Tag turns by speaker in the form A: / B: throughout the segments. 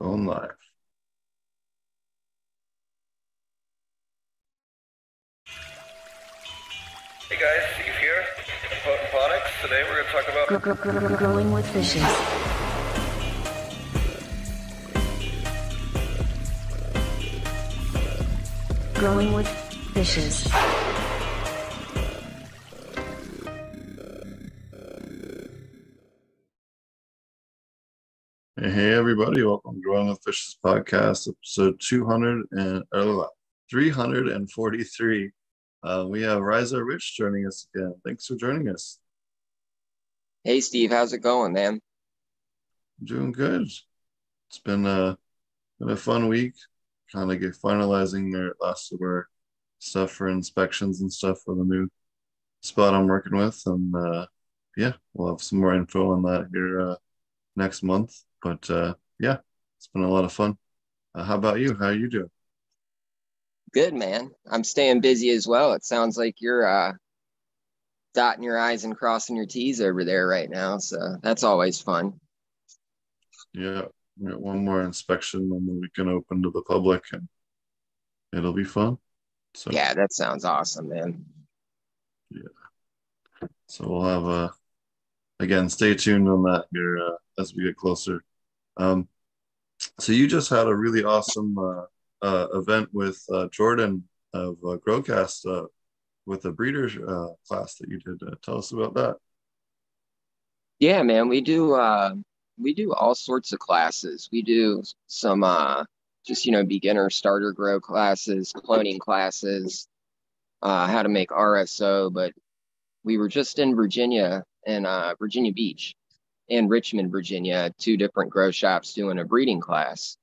A: Going live.
B: Hey guys, Steve here, Potent Ponics. Today we're going to talk about
C: Gr- gr- gr- growing with fishes. Growing with fishes.
A: Hey, everybody. Welcome to Growing with Fishes podcast, episode 200 and uh, 343. Uh, we have Rhizo Rich joining us again. Thanks for joining us.
D: Hey Steve, how's it going, man?
A: Doing good. It's been a, been a fun week, kind of get finalizing our last of our stuff for inspections and stuff for the new spot I'm working with. And uh, yeah, we'll have some more info on that here uh, next month. But uh, yeah, it's been a lot of fun. Uh, how about you? How are you doing?
D: Good, man. I'm staying busy as well. It sounds like you're uh dotting your I's and crossing your T's over there right now. So that's always fun.
A: Yeah, we got one more inspection and then we can open to the public and it'll be fun. So
D: Yeah, that sounds awesome, man. Yeah.
A: So we'll have uh again stay tuned on that here uh, as we get closer. Um so you just had a really awesome uh, uh event with uh Jordan of uh, Growcast uh with the breeder uh class that you did. Tell us about that.
D: Yeah, man, we do uh we do all sorts of classes. We do some uh just you know beginner starter grow classes, cloning classes, uh how to make RSO, but we were just in Virginia uh Virginia Beach and Richmond, Virginia, two different grow shops doing a breeding class.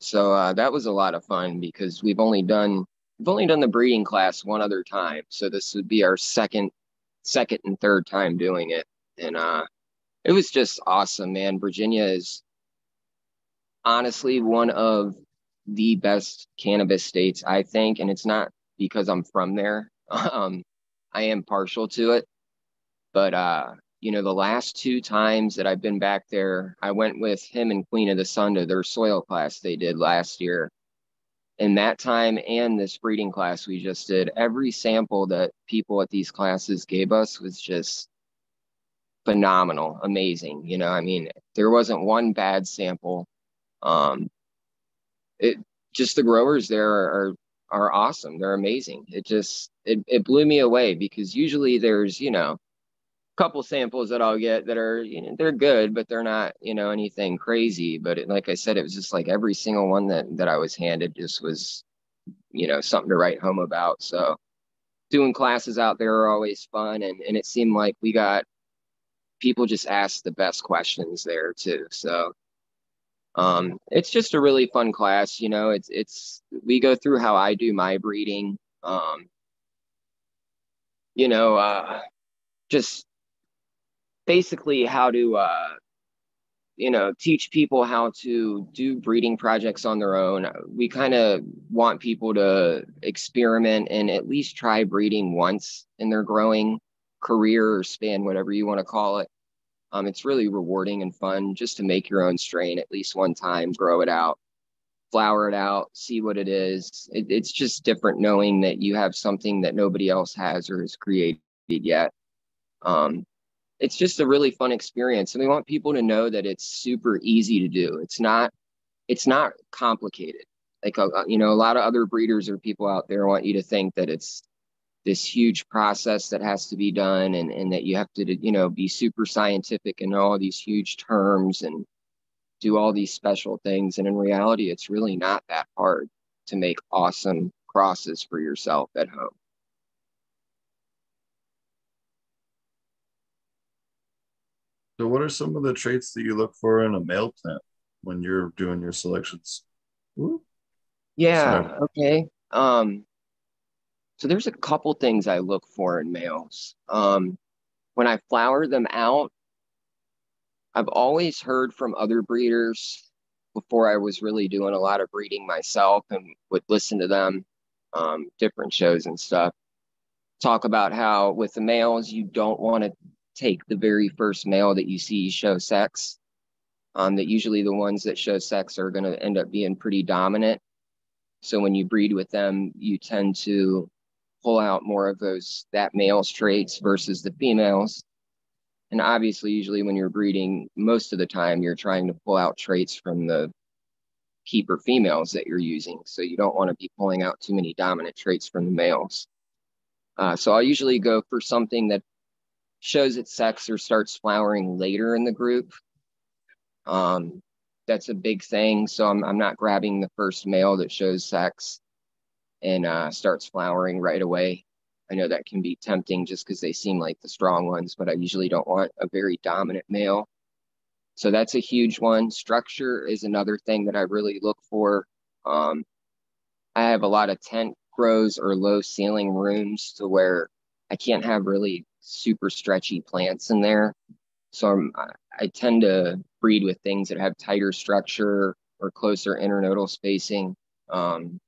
D: So uh that was a lot of fun because we've only done we've only done the breeding class one other time. So this would be our second second and third time doing it. And uh it was just awesome, man. Virginia is honestly one of the best cannabis states, I think, and it's not because I'm from there. Um, I am partial to it, but uh, you know, the last two times that I've been back there, I went with him and Queen of the Sun to their soil class they did last year. And that time and this breeding class we just did, every sample that people at these classes gave us was just phenomenal, amazing. You know, I mean, there wasn't one bad sample. Um, it just the growers there are are awesome. They're amazing. It just it it blew me away because usually there's you know couple samples that I'll get that are you know they're good, but they're not you know anything crazy. But it, like I said, it was just like every single one that that I was handed just was you know something to write home about. So doing classes out there are always fun, and and it seemed like we got people just ask the best questions there too. So um, it's just a really fun class. You know, it's it's we go through how I do my breeding. Um, you know, uh, just basically how to uh, you know teach people how to do breeding projects on their own. We kind of want people to experiment and at least try breeding once in their growing career or span, whatever you want to call it. Um, it's really rewarding and fun just to make your own strain at least one time, grow it out, flower it out, see what it is. It, it's just different knowing that you have something that nobody else has or has created yet. Um, it's just a really fun experience, and we want people to know that it's super easy to do. It's not, it's not complicated. Like uh, you know, a lot of other breeders or people out there want you to think that it's this huge process that has to be done and, and that you have to you know be super scientific and know all these huge terms and do all these special things and in reality it's really not that hard to make awesome crosses for yourself at home
A: So what are some of the traits that you look for in a male plant when you're doing your selections? Ooh,
D: yeah
A: Sorry.
D: okay um so there's a couple things i look for in males um when i flower them out i've always heard from other breeders before i was really doing a lot of breeding myself and would listen to them um, different shows and stuff talk about how with the males you don't want to take the very first male that you see show sex Um, that usually the ones that show sex are going to end up being pretty dominant. So when you breed with them, you tend to pull out more of those that male's traits versus the females. And obviously, usually when you're breeding, most of the time you're trying to pull out traits from the keeper females that you're using. So you don't want to be pulling out too many dominant traits from the males. Uh, so I'll usually go for something that shows its sex or starts flowering later in the group. Um, that's a big thing. So I'm, I'm not grabbing the first male that shows sex and uh, starts flowering right away. I know that can be tempting just because they seem like the strong ones, but I usually don't want a very dominant male. So that's a huge one. Structure is another thing that I really look for. Um, I have a lot of tent grows or low ceiling rooms to where I can't have really super stretchy plants in there. So I'm, I tend to breed with things that have tighter structure or closer internodal spacing. Um,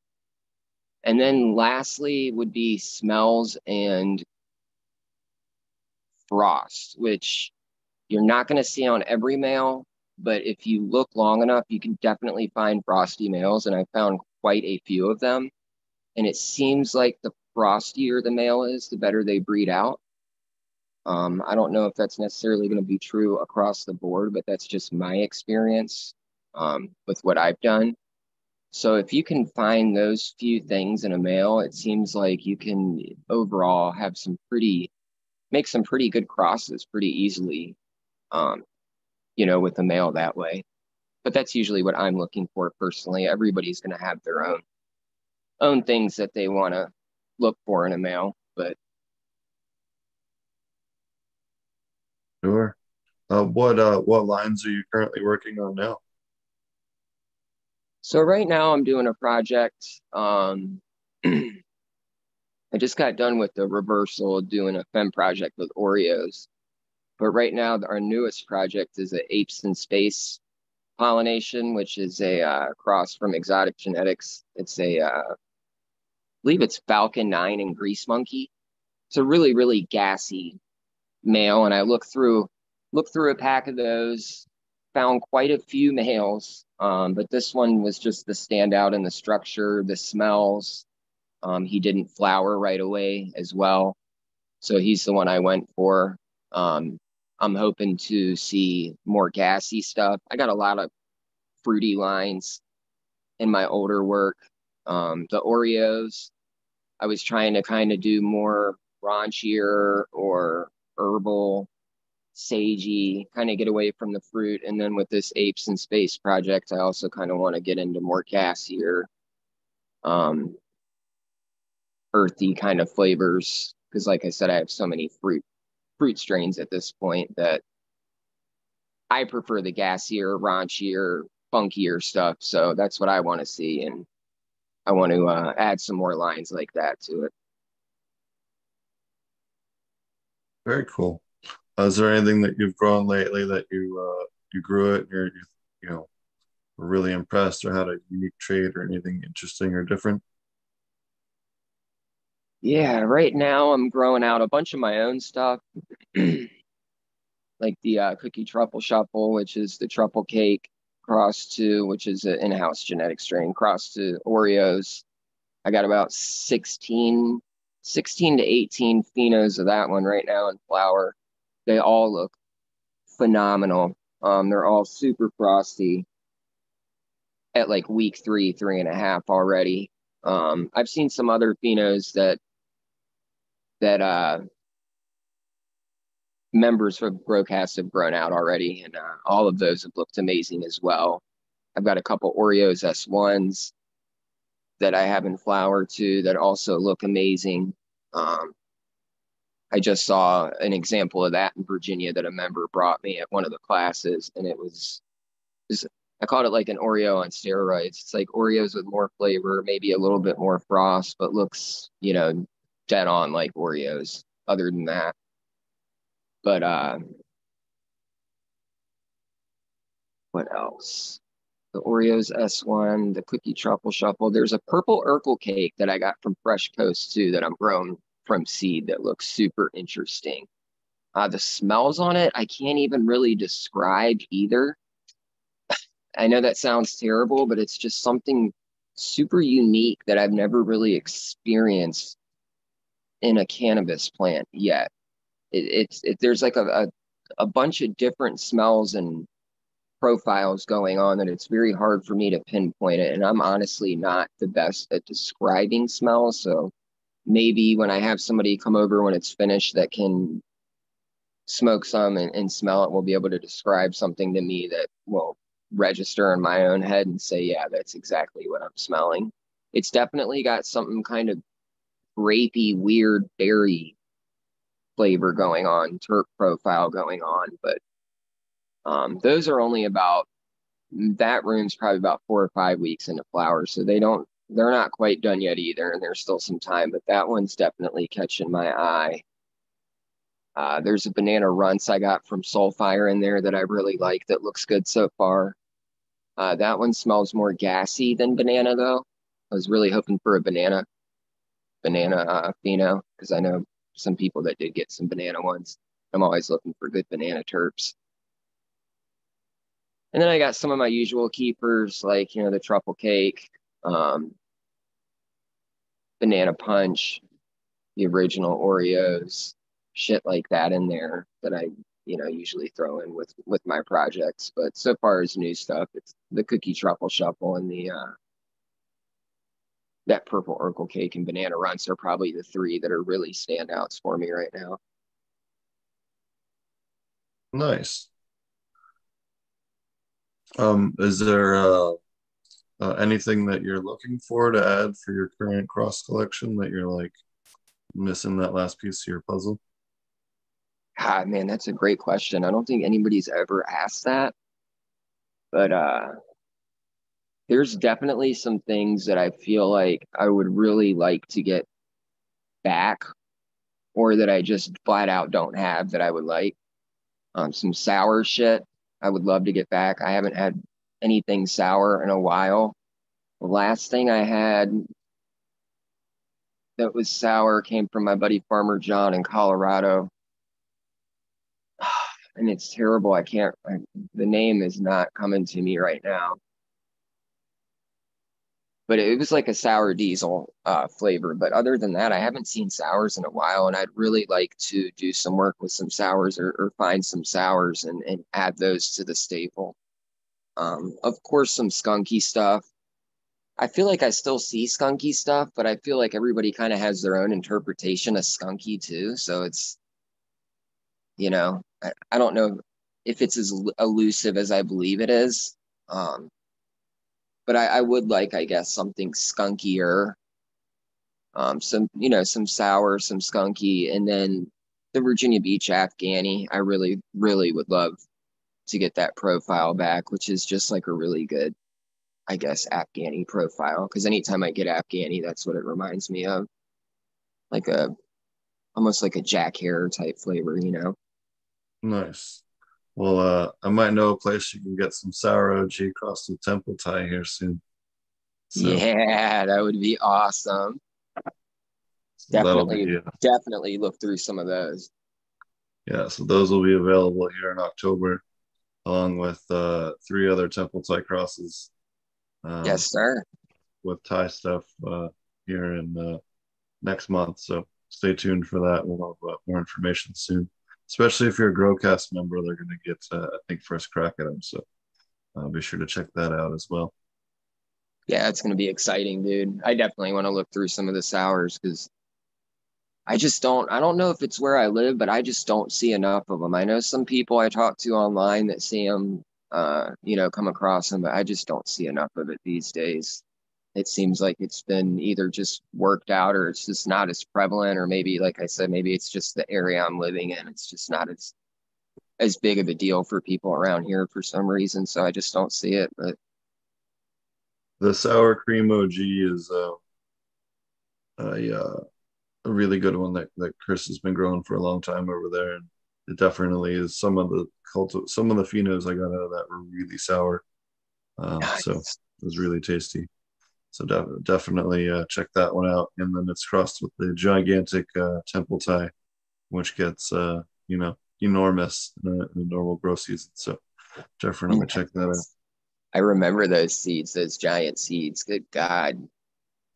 D: and then lastly would be smells and frost, which you're not going to see on every male, but if you look long enough, you can definitely find frosty males. And I found quite a few of them. And it seems like the frostier the male is, the better they breed out. Um, I don't know if that's necessarily going to be true across the board, but that's just my experience um, with what I've done. So if you can find those few things in a male, it seems like you can overall have some pretty, make some pretty good crosses pretty easily, um, you know, with a male that way. But that's usually what I'm looking for personally. Everybody's going to have their own own things that they want to look for in a male, but
A: Sure. Uh, what uh, what lines are you currently working on now?
D: So right now I'm doing a project. Um, I just got done with the reversal doing a fem project with Oreos. But right now our newest project is a apes in space pollination, which is a uh, cross from Exotic Genetix. It's a, uh, I believe it's Falcon 9 and Grease Monkey. It's a really, really gassy male. And I looked through, looked through a pack of those, found quite a few males um, but this one was just the standout in the structure, the smells. Um, he didn't flower right away as well. So he's the one I went for. Um, I'm hoping to see more gassy stuff. I got a lot of fruity lines in my older work. Um, the Oreos, I was trying to kind of do more raunchier or herbal sagey, kind of get away from the fruit. And then with this apes in space project, I also kind of want to get into more gassier, um, earthy kind of flavors. Because, like I said, I have so many fruit fruit strains at this point that I prefer the gassier, raunchier, funkier stuff. So that's what I want to see, and I want to uh, add some more lines like that to it.
A: Very cool. Uh, is there anything that you've grown lately that you uh, you grew it and you're you, know really impressed or had a unique trait or anything interesting or different?
D: Yeah, right now I'm growing out a bunch of my own stuff, like the uh, cookie truffle shuffle, which is the truffle cake, cross to which is an in-house genetic strain, cross to Oreos. I got about 16, 16 to 18 phenos of that one right now in flower they all look phenomenal. Um, they're all super frosty at like week three, three and a half already. Um, I've seen some other phenos that that uh, members of Growcast have grown out already, and uh, all of those have looked amazing as well. I've got a couple Oreos S1s that I have in flower too that also look amazing. Um, I just saw an example of that in Virginia that a member brought me at one of the classes, and it was, it was I called it like an Oreo on steroids. It's like Oreos with more flavor, maybe a little bit more frost, but looks, you know, dead on like Oreos. Other than that, but uh, what else? The Oreos S1, the cookie truffle shuffle. There's a purple Urkel cake that I got from Fresh Coast too that I'm growing from seed that looks super interesting. Uh, the smells on it, I can't even really describe either. I know that sounds terrible, but it's just something super unique that I've never really experienced in a cannabis plant yet. It, it's it, there's like a, a a bunch of different smells and profiles going on that it's very hard for me to pinpoint it. And I'm honestly not the best at describing smells. So maybe when I have somebody come over when it's finished that can smoke some and, and smell it, we'll be able to describe something to me that will register in my own head and say, yeah, that's exactly what I'm smelling. It's definitely got something kind of grapey, weird berry flavor going on, terp profile going on, but um, those are only about that room's probably about four or five weeks into flower, so they don't they're not quite done yet either, and there's still some time. But that one's definitely catching my eye. Uh, there's a banana runts I got from Soulfire in there that I really like that looks good so far. Uh, that one smells more gassy than banana though. I was really hoping for a banana, banana uh, because I know some people that did get some banana ones. I'm always looking for good banana terps. And then I got some of my usual keepers like, you know, the truffle cake, um, banana punch, the original Oreos, shit like that in there that I, you know, usually throw in with with my projects. But so far as new stuff, it's the cookie truffle shuffle and the uh that purple Urkel cake and banana runts are probably the three that are really standouts for me right now.
A: Nice. Um, is there uh, uh, anything that you're looking for to add for your current cross collection that you're like missing that last piece of your puzzle?
D: Ah, man, that's a great question. I don't think anybody's ever asked that, but uh, there's definitely some things that I feel like I would really like to get back or that I just flat out don't have that I would like. Um, some sour shit I would love to get back. I haven't had anything sour in a while. The last thing I had that was sour came from my buddy Farmer John in Colorado. And it's terrible. I can't, I, the name is not coming to me right now but it was like a sour diesel uh, flavor. But other than that, I haven't seen sours in a while, and I'd really like to do some work with some sours or, or find some sours and, and add those to the staple. Um, of course, some skunky stuff. I feel like I still see skunky stuff, but I feel like everybody kind of has their own interpretation of skunky too. So it's, you know, I, I don't know if it's as elusive as I believe it is. Um, but I, I would like, I guess, something skunkier. Um, some, you know, some sour, some skunky, and then the Virginia Beach Afghani. I really, really would love to get that profile back, which is just like a really good, I guess, Afghani profile. Because anytime I get Afghani, that's what it reminds me of, like a, almost like a Jack Herer type flavor, you know.
A: Nice. Well, uh, I might know a place you can get some sour OG across the temple Thai here soon.
D: So, yeah, that would be awesome. Definitely, be, uh, definitely look through some of those.
A: Yeah, so those will be available here in October, along with uh, three other temple Thai crosses.
D: Um, yes, sir.
A: With Thai stuff uh, here in uh, next month, so stay tuned for that. We'll have uh, more information soon especially if you're a Growcast member, they're going to get, uh, I think, first crack at them. So uh, be sure to check that out as well.
D: Yeah, it's going to be exciting, dude. I definitely want to look through some of the sours because I just don't, I don't know if it's where I live, but I just don't see enough of them. I know some people I talk to online that see them, uh, you know, come across them, but I just don't see enough of it these days it seems like it's been either just worked out or it's just not as prevalent or maybe like i said maybe it's just the area i'm living in. It's just not as as big of a deal for people around here for some reason. So i just don't see it but
A: the sour cream og is uh, a, uh, a really good one that, that chris has been growing for a long time over there. And it definitely is some of the cult some of the phenos i got out of that were really sour. Um, nice. so it was really tasty so de- definitely uh, check that one out. And then it's crossed with the gigantic uh, temple Thai, which gets uh, you know enormous in a, in a, normal grow season. So definitely check that out.
D: I remember those seeds, those giant seeds. Good God.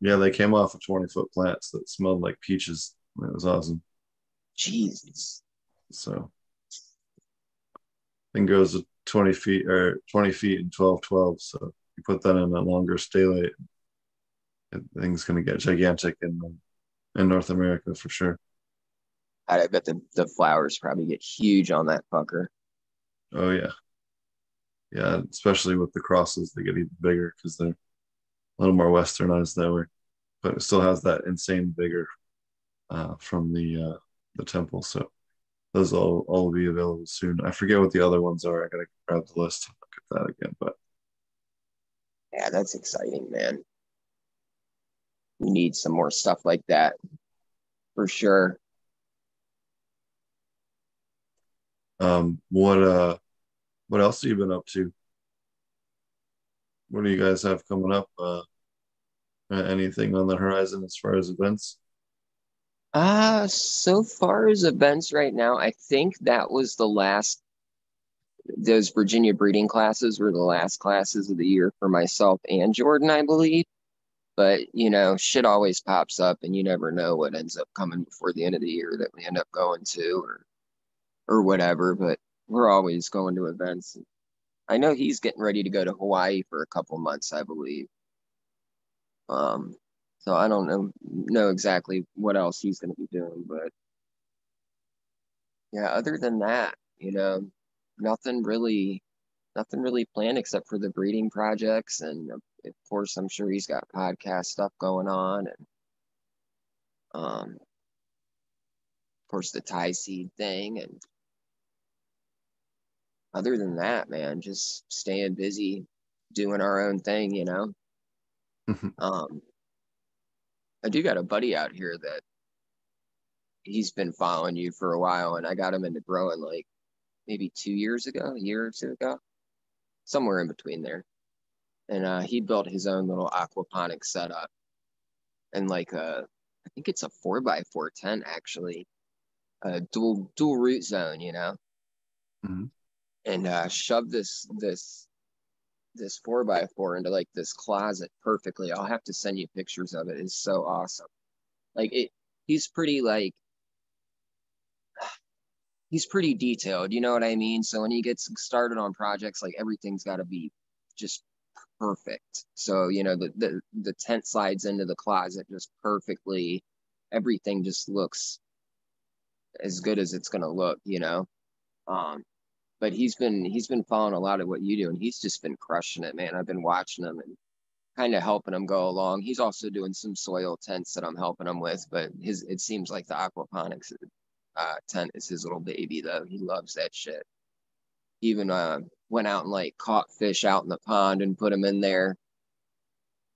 A: Yeah, they came off of 20 foot plants that smelled like peaches. It was awesome.
D: Jesus.
A: So thing goes to 20 feet or 20 feet and 12 12. So you put that in a longer stay thing's going to get gigantic in in North America for sure.
D: I bet the, the flowers probably get huge on that fucker.
A: Oh yeah, yeah. Especially with the crosses, they get even bigger because they're a little more westernized that way, but it still has that insane vigor uh, from the uh, the temple. So those all all will be available soon. I forget what the other ones are. I gotta grab the list and look at that again. But
D: yeah, that's exciting, man. We need some more stuff like that for sure.
A: Um, what uh, what else have you been up to? What do you guys have coming up? Uh, anything on the horizon as far as events?
D: Uh, so far as events right now, I think that was the last. Those Virginia breeding classes were the last classes of the year for myself and Jordan, I believe. But you know, shit always pops up, and you never know what ends up coming before the end of the year that we end up going to, or or whatever. But we're always going to events. I know he's getting ready to go to Hawaii for a couple months, I believe. Um, so I don't know know exactly what else he's going to be doing, but yeah. Other than that, you know, nothing really, nothing really planned except for the breeding projects, and of course, I'm sure he's got podcast stuff going on, and um, of course, the Thai seed thing, and other than that, man, just staying busy, doing our own thing, you know. um, I do got a buddy out here that he's been following you for a while, and I got him into growing like maybe two years ago, a year or two ago, somewhere in between there. And uh, he built his own little aquaponic setup, and like a, uh, I think it's a four by four tent actually, a dual dual root zone, you know. Mm-hmm and uh, shove this this this four by four into like this closet perfectly. I'll have to send you pictures of it. It's so awesome. Like it, he's pretty like he's pretty detailed. You know what I mean? So when he gets started on projects, like everything's got to be just perfect. So you know the the the tent slides into the closet just perfectly. Everything just looks as good as it's gonna look. You know. Um, but he's been he's been following a lot of what you do and he's just been crushing it man i've been watching him and kind of helping him go along he's also doing some soil tents that i'm helping him with but his it seems like the aquaponics uh, tent is his little baby though he loves that shit even uh, went out and like caught fish out in the pond and put them in there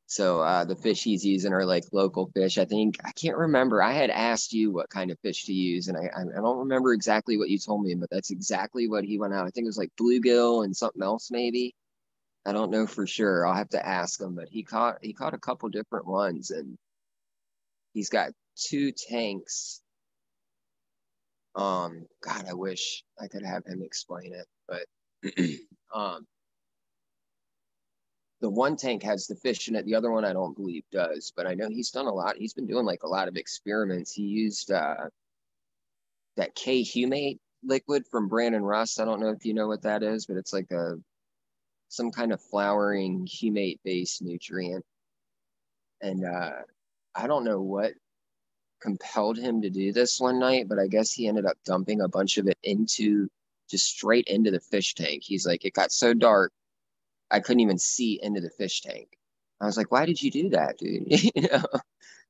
D: so uh, the fish he's using are like local fish. I think I can't remember. I had asked you what kind of fish to use, and I, I don't remember exactly what you told me, but that's exactly what he went out. I think it was like bluegill and something else maybe. I don't know for sure. I'll have to ask him, but he caught he caught a couple different ones, and he's got two tanks. Um, God, I wish I could have him explain it, but um, the one tank has the fish in it. The other one I don't believe does, but I know he's done a lot. He's been doing like a lot of experiments. He used uh, that K humate liquid from Brandon Rust. I don't know if you know what that is, but it's like a some kind of flowering humate based nutrient. And uh, I don't know what compelled him to do this one night, but I guess he ended up dumping a bunch of it into just straight into the fish tank. He's like, it got so dark I couldn't even see into the fish tank. I was like, why did you do that, dude? you know,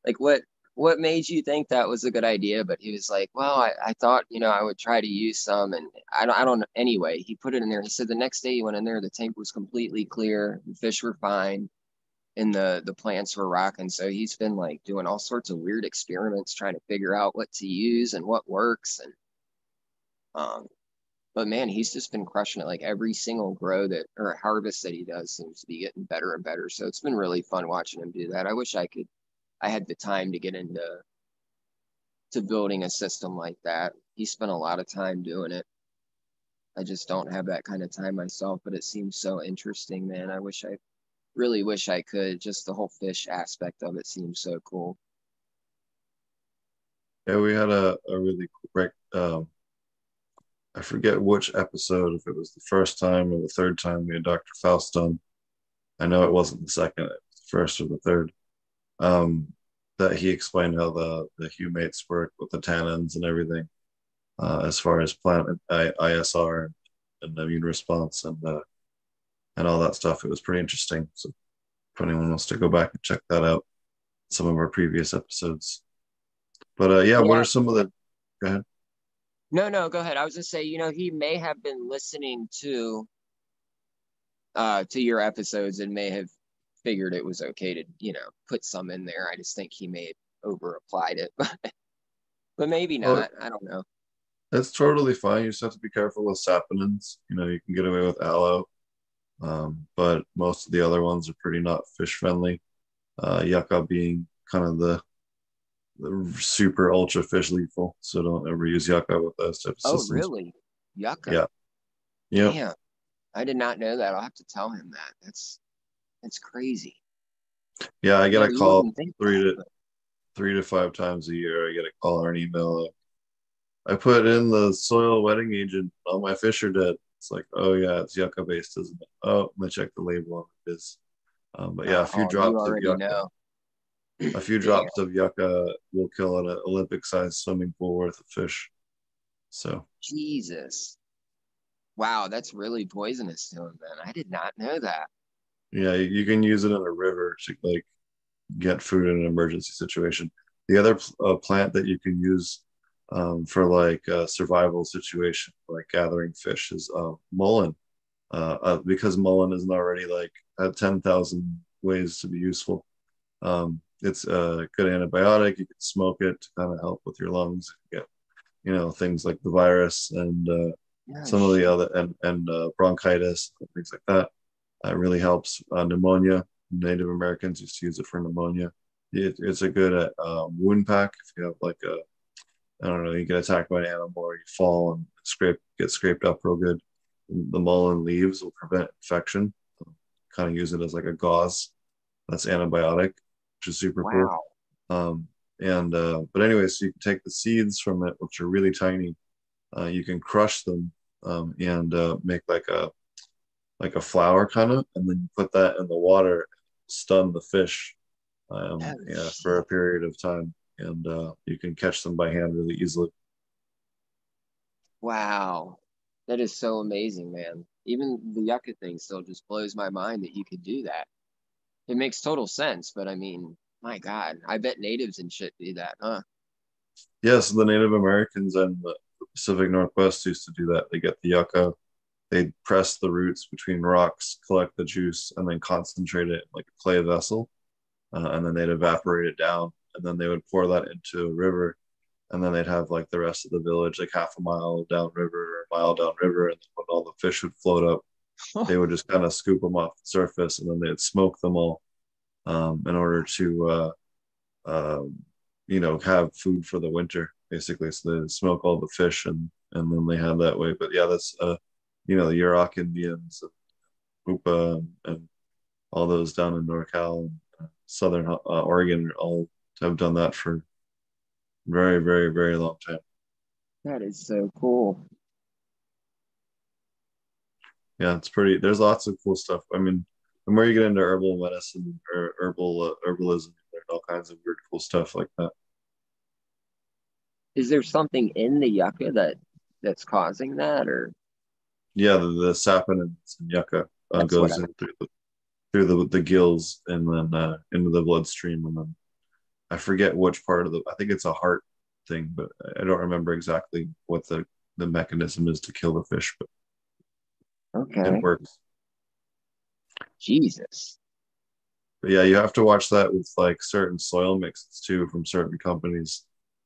D: like what what made you think that was a good idea? But he was like, well, I, I thought, you know, I would try to use some and I don't I don't. Anyway, he put it in there. He said the next day he went in there, the tank was completely clear, the fish were fine, and the the plants were rocking. So he's been like doing all sorts of weird experiments trying to figure out what to use and what works. And um but man, he's just been crushing it. Like every single grow that or harvest that he does seems to be getting better and better. So it's been really fun watching him do that. I wish I could, I had the time to get into to building a system like that. He spent a lot of time doing it. I just don't have that kind of time myself, but it seems so interesting, man. I wish I really wish I could. Just the whole fish aspect of it seems so cool.
A: Yeah, we had a, a really great um I forget which episode, if it was the first time or the third time we had Dr. Faust on. I know it wasn't the second, it was the first or the third. Um, that he explained how the the humates work with the tannins and everything, uh, as far as plant I, ISR and immune response and uh, and all that stuff. It was pretty interesting. So if anyone wants to go back and check that out, some of our previous episodes. But uh, yeah, what are some of the? Go ahead.
D: No, no, go ahead. I was just say, you know, he may have been listening to uh to your episodes and may have figured it was okay to, you know, put some in there. I just think he may have over applied it. but but
A: maybe
D: not. I don't know.
A: That's totally fine. You just have to be careful with saponins. You know, you can get away with aloe, um, but most of the other ones are pretty not fish friendly. Uh, yucca being kind of the super ultra fish lethal, so don't ever use yucca with those types of
D: Oh,
A: systems.
D: really? Yucca.
A: Yeah. Yep.
D: Damn. I did not know that. I'll have to tell him that. That's that's crazy.
A: Yeah, I get a call three to three to five times a year. I get a call or an email. I put in the soil wetting agent. All my fish are dead. It's like, oh yeah, it's yucca based, isn't it? Oh, let me check the label on it. Is. Um, but yeah, a few
D: Oh, you
A: of yucca.
D: know.
A: A few drops of yucca will kill an Olympic-sized swimming pool worth of fish. So
D: Jesus. Wow, that's really poisonous to him then. I did not know that.
A: yeah, you can use it in a river to like get food in an emergency situation. The other uh, plant that you can use um, for like a survival situation, like gathering fish, is uh, mullein. Uh, uh, because mullein isn't already like at 10,000 ways to be useful. Um, it's a good antibiotic. You can smoke it to kind of help with your lungs. You get, you know, things like the virus and uh, some of the other and and uh, bronchitis and things like that. Uh, it really helps uh, pneumonia. Native Americans used to use it for pneumonia. It, it's a good uh, um, wound pack if you have like a I don't know you get attacked by an animal or you fall and scrape get scraped up real good. The mullein leaves will prevent infection. Kind of use it as like a gauze. That's antibiotic, which is super cool. Um, and uh, but anyway, so you can take the seeds from it, which are really tiny. Uh, you can crush them um, and uh, make like a like a flour kind of, and then you put that in the water, stun the fish um,
D: Oh,
A: yeah, for a period of time, and uh, you can catch them by hand really easily.
D: Wow. That is so amazing, man. Even the yucca thing still just blows my mind that you could do that. It makes total sense, but I mean, my God, I bet natives and shit do that, huh?
A: Yes, the Native Americans and the Pacific Northwest used to do that. They get the yucca, they press the roots between rocks, collect the juice, and then concentrate it in like a clay vessel, uh, and then they'd evaporate it down, and then they would pour that into a river, and then they'd have like the rest of the village like half a mile downriver or a mile downriver, and when all the fish would float up, they would just kind of scoop them off the surface, and then they'd smoke them all um, in order to. Uh, um, you know, have food for the winter, basically. So they smoke all the fish and and then they have that way. But yeah, that's uh, you know, the Yurok Indians, and, and all those down in NorCal and uh, Southern uh, Oregon all have done that for very, very, very long time.
D: That is so cool.
A: Yeah, it's pretty. There's lots of cool stuff. I mean, the more you get into herbal medicine or herbal uh, herbalism, there's all kinds of weird, cool stuff like that.
D: Is there something in the yucca that that's causing that, or
A: Yeah, the, the saponins and yucca uh, goes in through the through the, the gills and then uh, into the bloodstream, and then I forget which part of the. I think it's a heart thing, but I don't remember exactly what the the mechanism is to kill the fish, but
D: okay,
A: it works.
D: Jesus,
A: But yeah, you have to watch that with like certain soil mixes too from certain companies.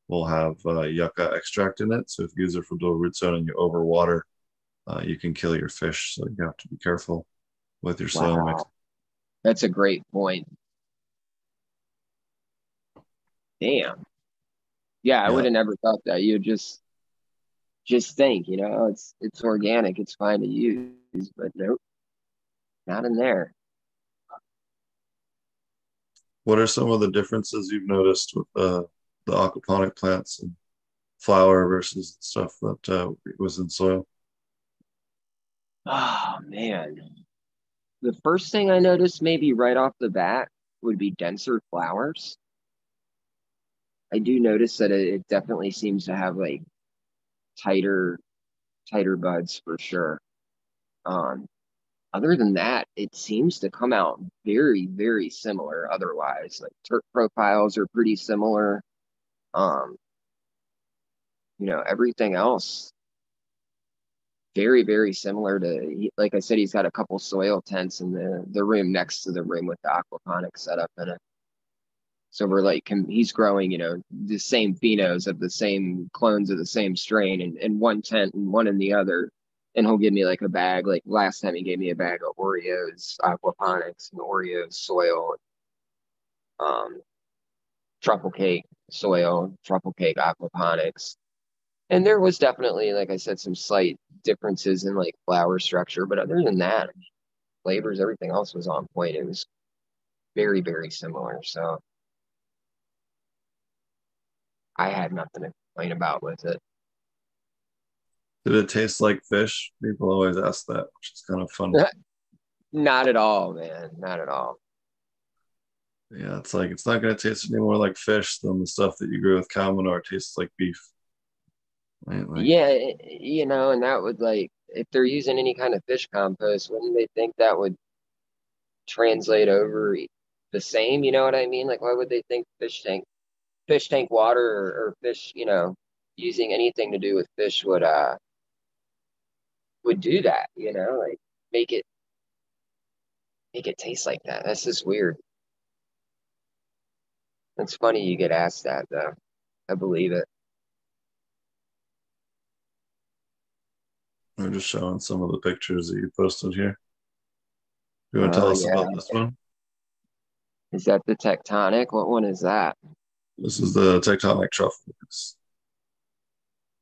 A: Will have uh, yucca extract in it, so if you use it for dual root zone and you overwater, uh, you can kill your fish. So you have to be careful with your soil mix.
D: that's a great point. Damn. Yeah, I
A: Yeah.
D: would have never thought that. You just just think, you know, it's it's organic, it's fine to use, but nope, not in there.
A: What are some of the differences you've noticed with uh, the aquaponic plants and flower versus stuff that uh, was in soil?
D: Oh man. The first thing I noticed maybe right off the bat would be denser flowers. I do notice that it, it definitely seems to have like tighter tighter buds for sure. Um other than that, it seems to come out very, very similar otherwise. Like terp profiles are pretty similar. Um, you know, everything else very, very similar to like I said, he's got a couple soil tents in the the room next to the room with the aquaponics setup in it. So we're like he's growing, you know, the same phenos of the same clones of the same strain and, in one tent and one in the other and he'll give me like a bag. Like last time, he gave me a bag of Oreos aquaponics and Oreos soil, um, truffle cake soil, truffle cake aquaponics. And there was definitely, like I said, some slight differences in like flower structure, but other than that, flavors, everything else was on point. It was very, very similar. So I had nothing to complain about with it.
A: Did it taste like fish? People always ask that, which is kind of funny.
D: Not at all, man. Not at all.
A: Yeah, it's like it's not going to taste any more like fish than the stuff that you grew with cow manure tastes like beef.
D: Right? Like, yeah, eh, you know, and that would like if they're using any kind of fish compost, wouldn't they think that would translate over the same? You know what I mean? Like, why would they think fish tank, fish tank water or, or fish, you know, using anything to do with fish would uh would do that, you know, like make it make it taste like that. That's just weird. It's funny you get asked that though. I believe it.
A: We're just showing some of the pictures that you posted here. You want to tell uh, us yeah. about this one?
D: Is that the tectonic? What one is that?
A: This is the tectonic truffle.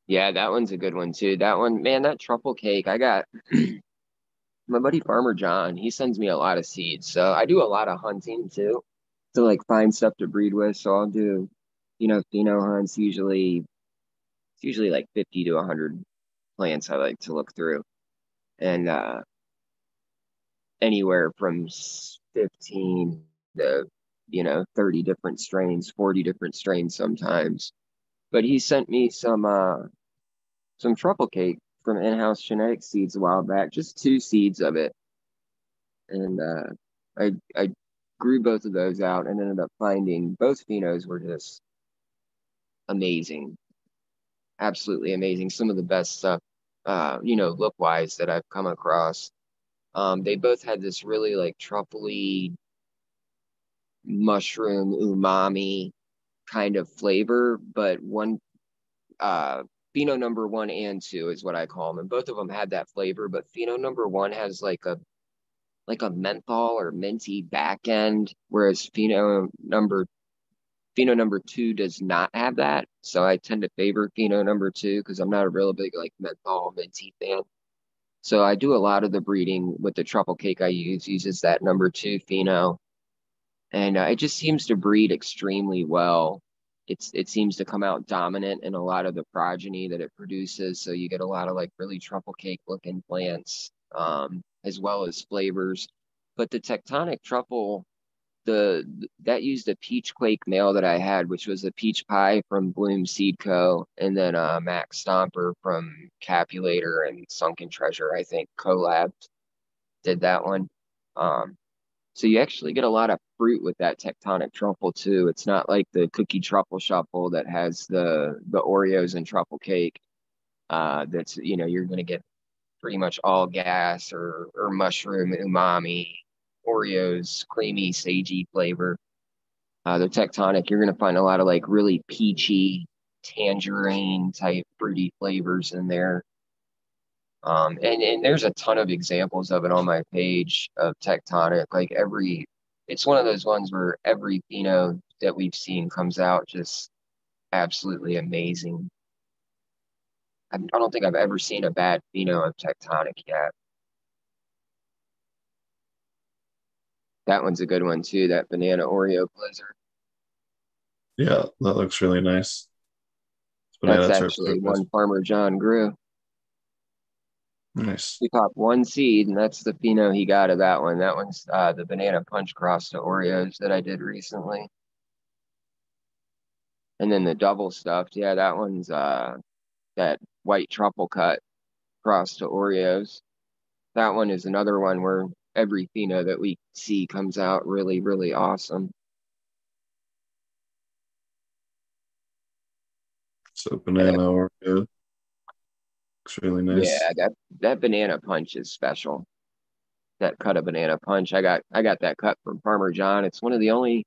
D: Yeah, that one's a good one too. That one, man, that truffle cake. I got my buddy Farmer John. He sends me a lot of seeds, so I do a lot of hunting too to like find stuff to breed with. So I'll do, you know, pheno hunts. Usually, it's usually like fifty to hundred plants I like to look through, and uh, anywhere from fifteen to you know thirty different strains, forty different strains sometimes but he sent me some uh some truffle cake from in-house genetic seeds a while back, just two seeds of it. And uh I I grew both of those out and ended up finding both phenos were just amazing. Absolutely amazing. Some of the best stuff uh, you know, look wise that I've come across. Um, they both had this really like truffly mushroom umami kind of flavor, but one uh pheno number one and two is what I call them. And both of them had that flavor, but pheno number one has like a like a menthol or minty back end, whereas pheno number pheno number two does not have that. So I tend to favor pheno number two because I'm not a real big like menthol minty fan. So I do a lot of the breeding with the truffle cake I use uses that number two pheno and uh, it just seems to breed extremely well. It's it seems to come out dominant in a lot of the progeny that it produces. So you get a lot of like really truffle cake looking plants, um, as well as flavors. But the tectonic truffle, the that used a peach quake male that I had, which was a peach pie from Bloom Seed Co. And then uh, Max Stomper from Capulator and Sunken Treasure, I think, collabed, did that one. Um, so you actually get a lot of fruit with that tectonic truffle too. It's not like the cookie truffle shuffle that has the the Oreos and truffle cake. Uh, that's you know you're going to get pretty much all gas or or mushroom umami, Oreos creamy sagey flavor. Uh, the tectonic you're going to find a lot of like really peachy tangerine type fruity flavors in there. Um, and, and there's a ton of examples of it on my page of tectonic. Like every, it's one of those ones where every pheno that we've seen comes out just absolutely amazing. I don't think I've ever seen a bad pheno of Tectonic yet. That one's a good one too. That banana Oreo blizzard.
A: Yeah, that looks really nice. Banana
D: That's actually one Farmer John grew.
A: Nice.
D: He popped one seed, and that's the pheno he got of that one. That one's uh, the banana punch cross to Oreos that I did recently. And then the double stuffed, yeah, that one's uh that white truffle cut cross to Oreos. That one is another one where every pheno that we see comes out really, really awesome.
A: So banana Oreo. Really nice.
D: Yeah, that that banana punch is special. That cut of banana punch. I got I got that cut from Farmer John. It's one of the only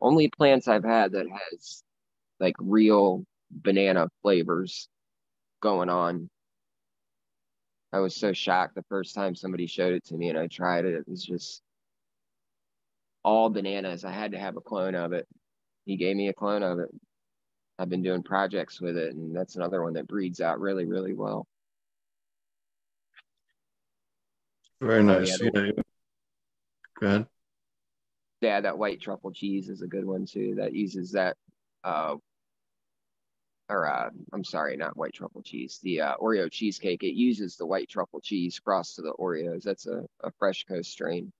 D: only plants I've had that has like real banana flavors going on. I was so shocked the first time somebody showed it to me and I tried it. It was just all bananas. I had to have a clone of it. He gave me a clone of it. I've been doing projects with it, and that's another one that breeds out really, really well.
A: Very nice.
D: yeah,
A: Yeah. Go ahead.
D: Yeah, that white truffle cheese is a good one too. That uses that, uh, or uh, I'm sorry, not white truffle cheese. The uh, Oreo cheesecake. It uses the white truffle cheese crossed to the Oreos. That's a, a fresh coast strain.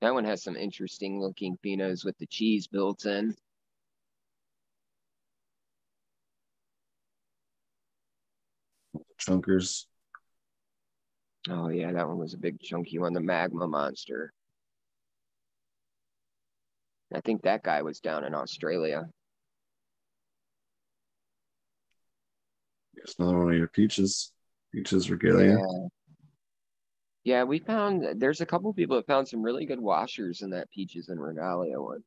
D: That one has some interesting looking phenos with the cheese built in.
A: Chunkers.
D: Oh yeah, that one was a big chunky one. The magma monster. I think that guy was down in Australia.
A: Here's another one of your peaches. Peaches regalia. Eh?
D: Yeah. Yeah, we found there's a couple people that found some really good washers in that peaches and regalia one.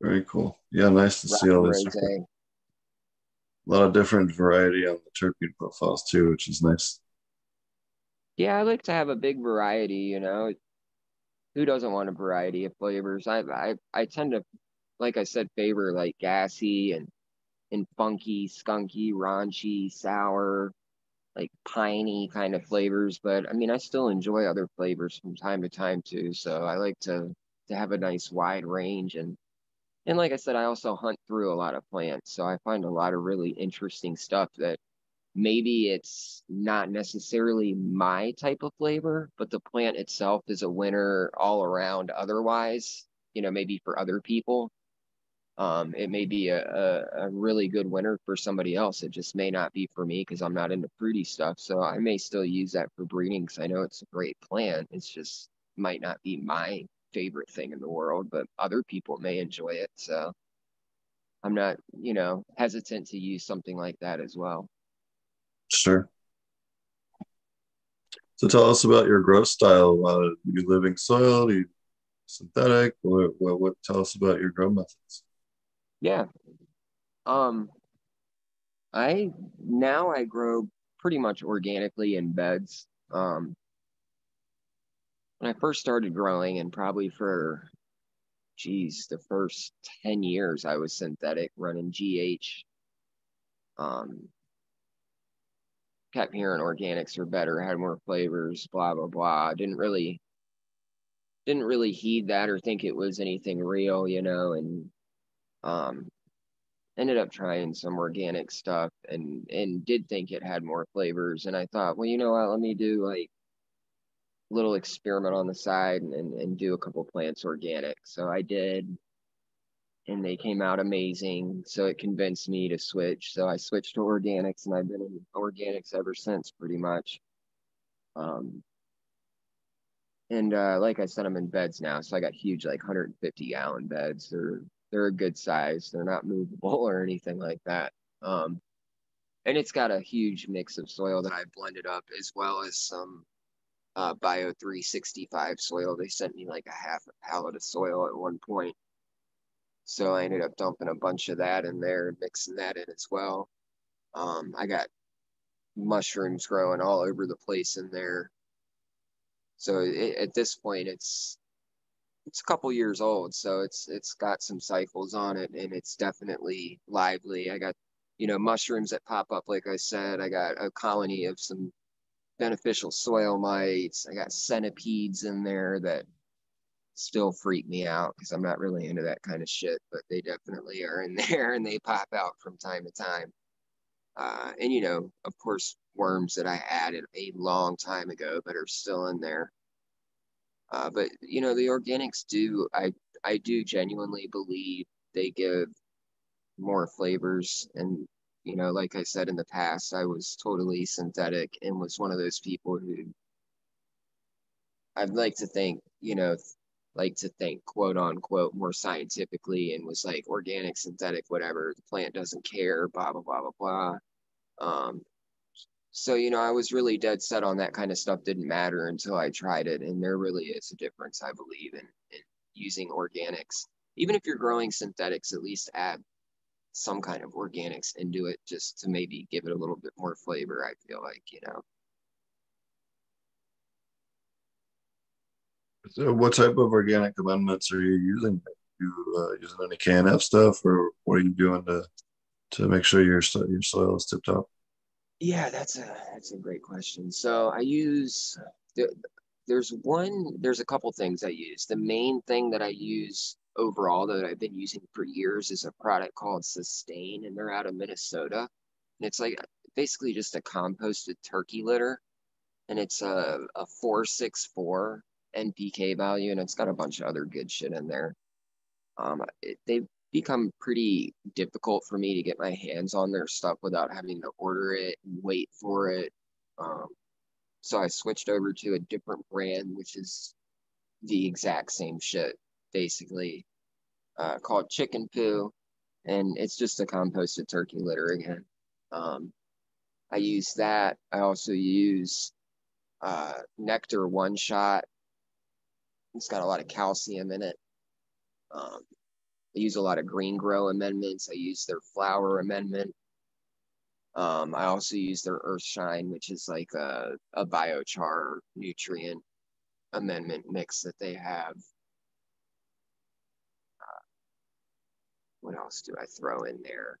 A: Very cool. Yeah, nice to see all this.
D: Rosé. Eh?
A: A lot of different variety on the terpene profiles too, which is nice.
D: Yeah, I like to have a big variety, you know. Who doesn't want a variety of flavors? I I I tend to, like I said, favor like gassy and and funky, skunky, raunchy, sour, like piney kind of flavors. But I mean, I still enjoy other flavors from time to time too. So I like to to have a nice wide range and and like I said, I also hunt through a lot of plants. So I find a lot of really interesting stuff that maybe it's not necessarily my type of flavor, but the plant itself is a winner all around otherwise, you know, maybe for other people. Um, it may be a, a, a really good winner for somebody else. It just may not be for me because I'm not into fruity stuff. So I may still use that for breeding because I know it's a great plant. It's just might not be my favorite thing in the world, but other people may enjoy it. So I'm not, you know, hesitant to use something like that as well.
A: Sure. So tell us about your growth style. Uh, you living soil, you synthetic, what, what, what tell us about your grow methods.
D: Yeah. Um, I now I grow pretty much organically in beds. Um, when I first started growing, and probably for, geez, the first 10 years, I was synthetic running GH. Um, kept hearing organics are better, had more flavors, blah, blah, blah. Didn't really, didn't really heed that or think it was anything real, you know, and, um, ended up trying some organic stuff and and did think it had more flavors. And i thought well you know what? Let me do like a little experiment on the side and, and, and do a couple plants organic. So i did and they came out amazing so it convinced me to switch so i switched to organics and i've been in organics ever since pretty much um and uh, like I said, I'm in beds now, so I got huge, like 150 gallon beds. They're they're a good size. They're not movable or anything like that. Um, and it's got a huge mix of soil that I blended up, as well as some uh, Bio 365 soil. They sent me like a half a pallet of soil at one point, so I ended up dumping a bunch of that in there, mixing that in as well. Um, I got mushrooms growing all over the place in there. So it, at this point, it's it's a couple years old, so it's it's got some cycles on it, and it's definitely lively. I got you know, mushrooms that pop up. Like I said, I got a colony of some beneficial soil mites. I got centipedes in there that still freak me out because I'm not really into that kind of shit, but they definitely are in there and they pop out from time to time. Uh, and you know, of course, worms that I added a long time ago but are still in there. Uh, but you know, the organics do I I do genuinely believe they give more flavors and you know, like I said in the past, I was totally synthetic and was one of those people who I'd like to think, you know, like to think quote unquote more scientifically and was like organic, synthetic, whatever. The plant doesn't care, blah blah blah blah blah. Um, so you know, I was really dead set on that kind of stuff didn't matter until I tried it, and there really is a difference, I believe, in, in using organics. Even if you're growing synthetics, at least add some kind of organics into it just to maybe give it a little bit more flavor. I feel like you know.
A: So what type of organic amendments are you using? Are you uh, using any KNF stuff, or what are you doing to to make sure your your soil is tip top?
D: Yeah, that's a that's a great question. So I use there's one there's a couple things I use. The main thing that I use overall that I've been using for years is a product called Sustane, and they're out of Minnesota. And it's like basically just a composted turkey litter, and it's a a four six four NPK value, and it's got a bunch of other good shit in there. Um, it, they've become pretty difficult for me to get my hands on their stuff without having to order it and wait for it. Um, so I switched over to a different brand, which is the exact same shit, basically, uh, called Chicken Poo, and it's just a composted turkey litter again. Um, I use that. I also use uh, Nectar One Shot it's got a lot of calcium in it. Um, I use a lot of green grow amendments. I use their flower amendment. Um, I also use their Earthshine, which is like a, a biochar nutrient amendment mix that they have. Uh, what else do I throw in there?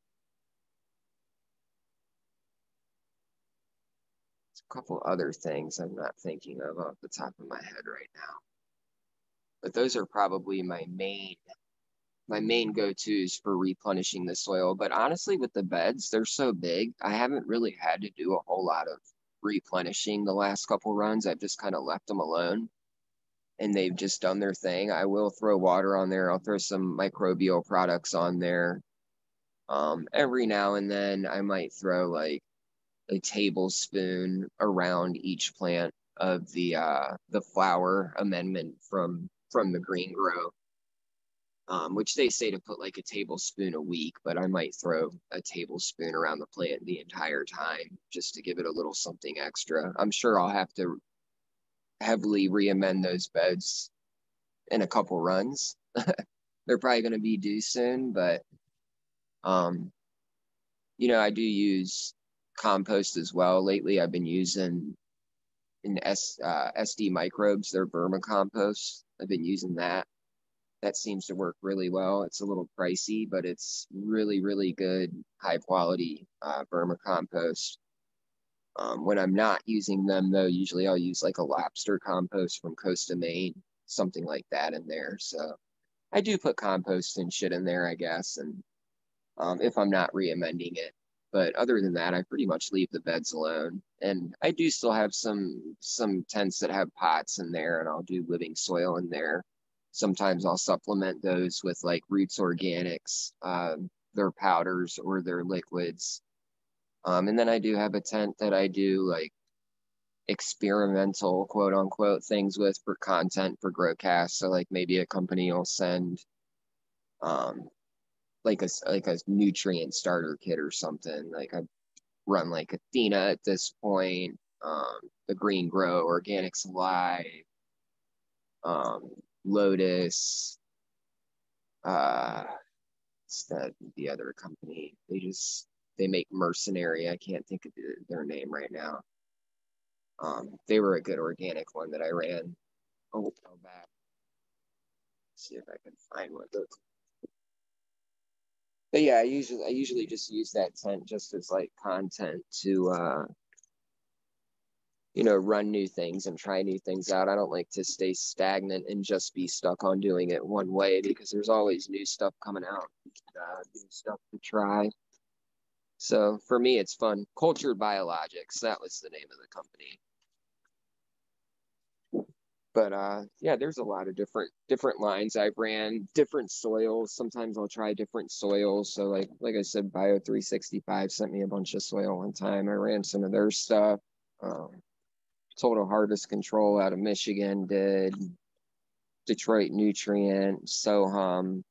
D: a couple other things I'm not thinking of off the top of my head right now but those are probably my main my main go-to's for replenishing the soil. But honestly, with the beds, they're so big, I haven't really had to do a whole lot of replenishing the last couple runs. I've just kind of left them alone and they've just done their thing. I will throw water on there. I'll throw some microbial products on there. Um, every now and then I might throw like a tablespoon around each plant of the uh, the flower amendment from from the green grow, um, which they say to put like a tablespoon a week, but I might throw a tablespoon around the plant the entire time just to give it a little something extra. I'm sure I'll have to heavily re-amend those beds in a couple runs. They're probably going to be due soon, but um, you know, I do use compost as well. Lately, I've been using in S, uh, SD microbes, their vermicompost. I've been using that. That seems to work really well. It's a little pricey, but it's really, really good, high quality uh, vermicompost. Um, when I'm not using them, though, usually I'll use like a lobster compost from Coast of Maine, something like that in there. So I do put compost and shit in there, I guess. And um, if I'm not re-amending it, but other than that, I pretty much leave the beds alone. And I do still have some some tents that have pots in there, and I'll do living soil in there. Sometimes I'll supplement those with like Roots Organics, uh, their powders or their liquids. Um, and then I do have a tent that I do like experimental quote unquote things with for content for Growcast. So like maybe a company will send um, like a like a nutrient starter kit or something. Like I run like Athena at this point, um, the Green Grow, Organics Alive, um, Lotus. Uh, the the other company. They just they make Mercenary. I can't think of their name right now. Um, they were a good organic one that I ran while back. See if I can find one. But yeah, I usually I usually just use that tent just as like content to uh you know run new things and try new things out. I don't like to stay stagnant and just be stuck on doing it one way because there's always new stuff coming out, uh, new stuff to try. So for me, it's fun. Cultured Biologics, that was the name of the company. But uh, yeah, there's a lot of different different lines I've ran, different soils. Sometimes I'll try different soils. So like like I said, Bio 365 sent me a bunch of soil one time. I ran some of their stuff. Um, Total Harvest Control out of Michigan did. Detroit Nutrient, Sohum.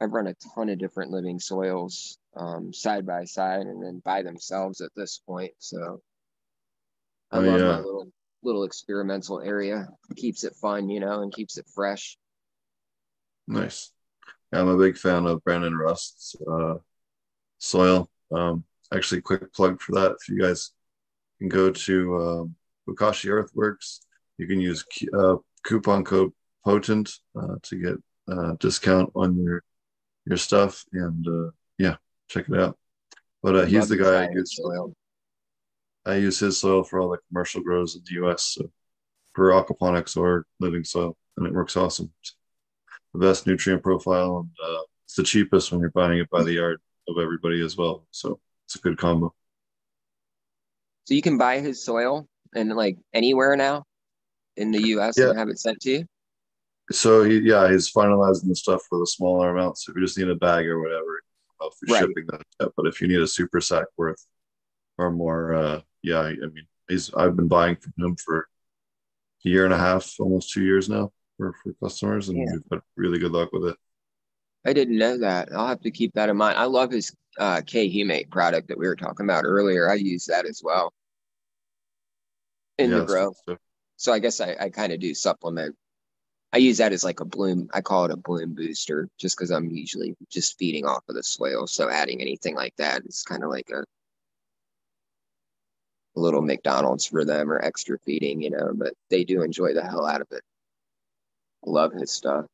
D: I've run a ton of different living soils um, side by side and then by themselves at this point. So I
A: Oh,
D: love
A: yeah.
D: my little little experimental area. Keeps it fun, you know, and keeps it fresh.
A: Nice. I'm a big fan of Brandon Rust's uh, soil. Um, actually, quick plug for that. If you guys can go to Bokashi Earthworks, you can use uh, coupon code Potent uh, to get uh, discount on your your stuff. And uh, yeah, check it out. But uh, he's the guy I use.
D: soil.
A: I use his soil for all the commercial grows in the U.S. So for aquaponics or living soil, and it works awesome. The best nutrient profile, and uh, it's the cheapest when you're buying it by the yard of everybody as well. So it's a good combo.
D: So you can buy his soil and like anywhere now in the US
A: Yeah.
D: and have it sent to you.
A: So he, yeah, he's finalizing the stuff for the smaller amounts. If you just need a bag or whatever, if you're
D: Right.
A: shipping that but if you need a super sack worth or more, uh, yeah, I mean, he's I've been buying from him for a year and a half, almost two years now for, for customers, and
D: Yeah.
A: we've had really good luck with it.
D: I didn't know that. I'll have to keep that in mind. I love his uh, K Humate product that we were talking about earlier. I use that as well in
A: Yeah,
D: the grow. So I guess I, I kind of do supplement. I use that as like a bloom. I call it a bloom booster just because I'm usually just feeding off of the soil. So adding anything like that is kind of like a little McDonald's for them or extra feeding, you know, but they do enjoy the hell out of it. Love his stuff.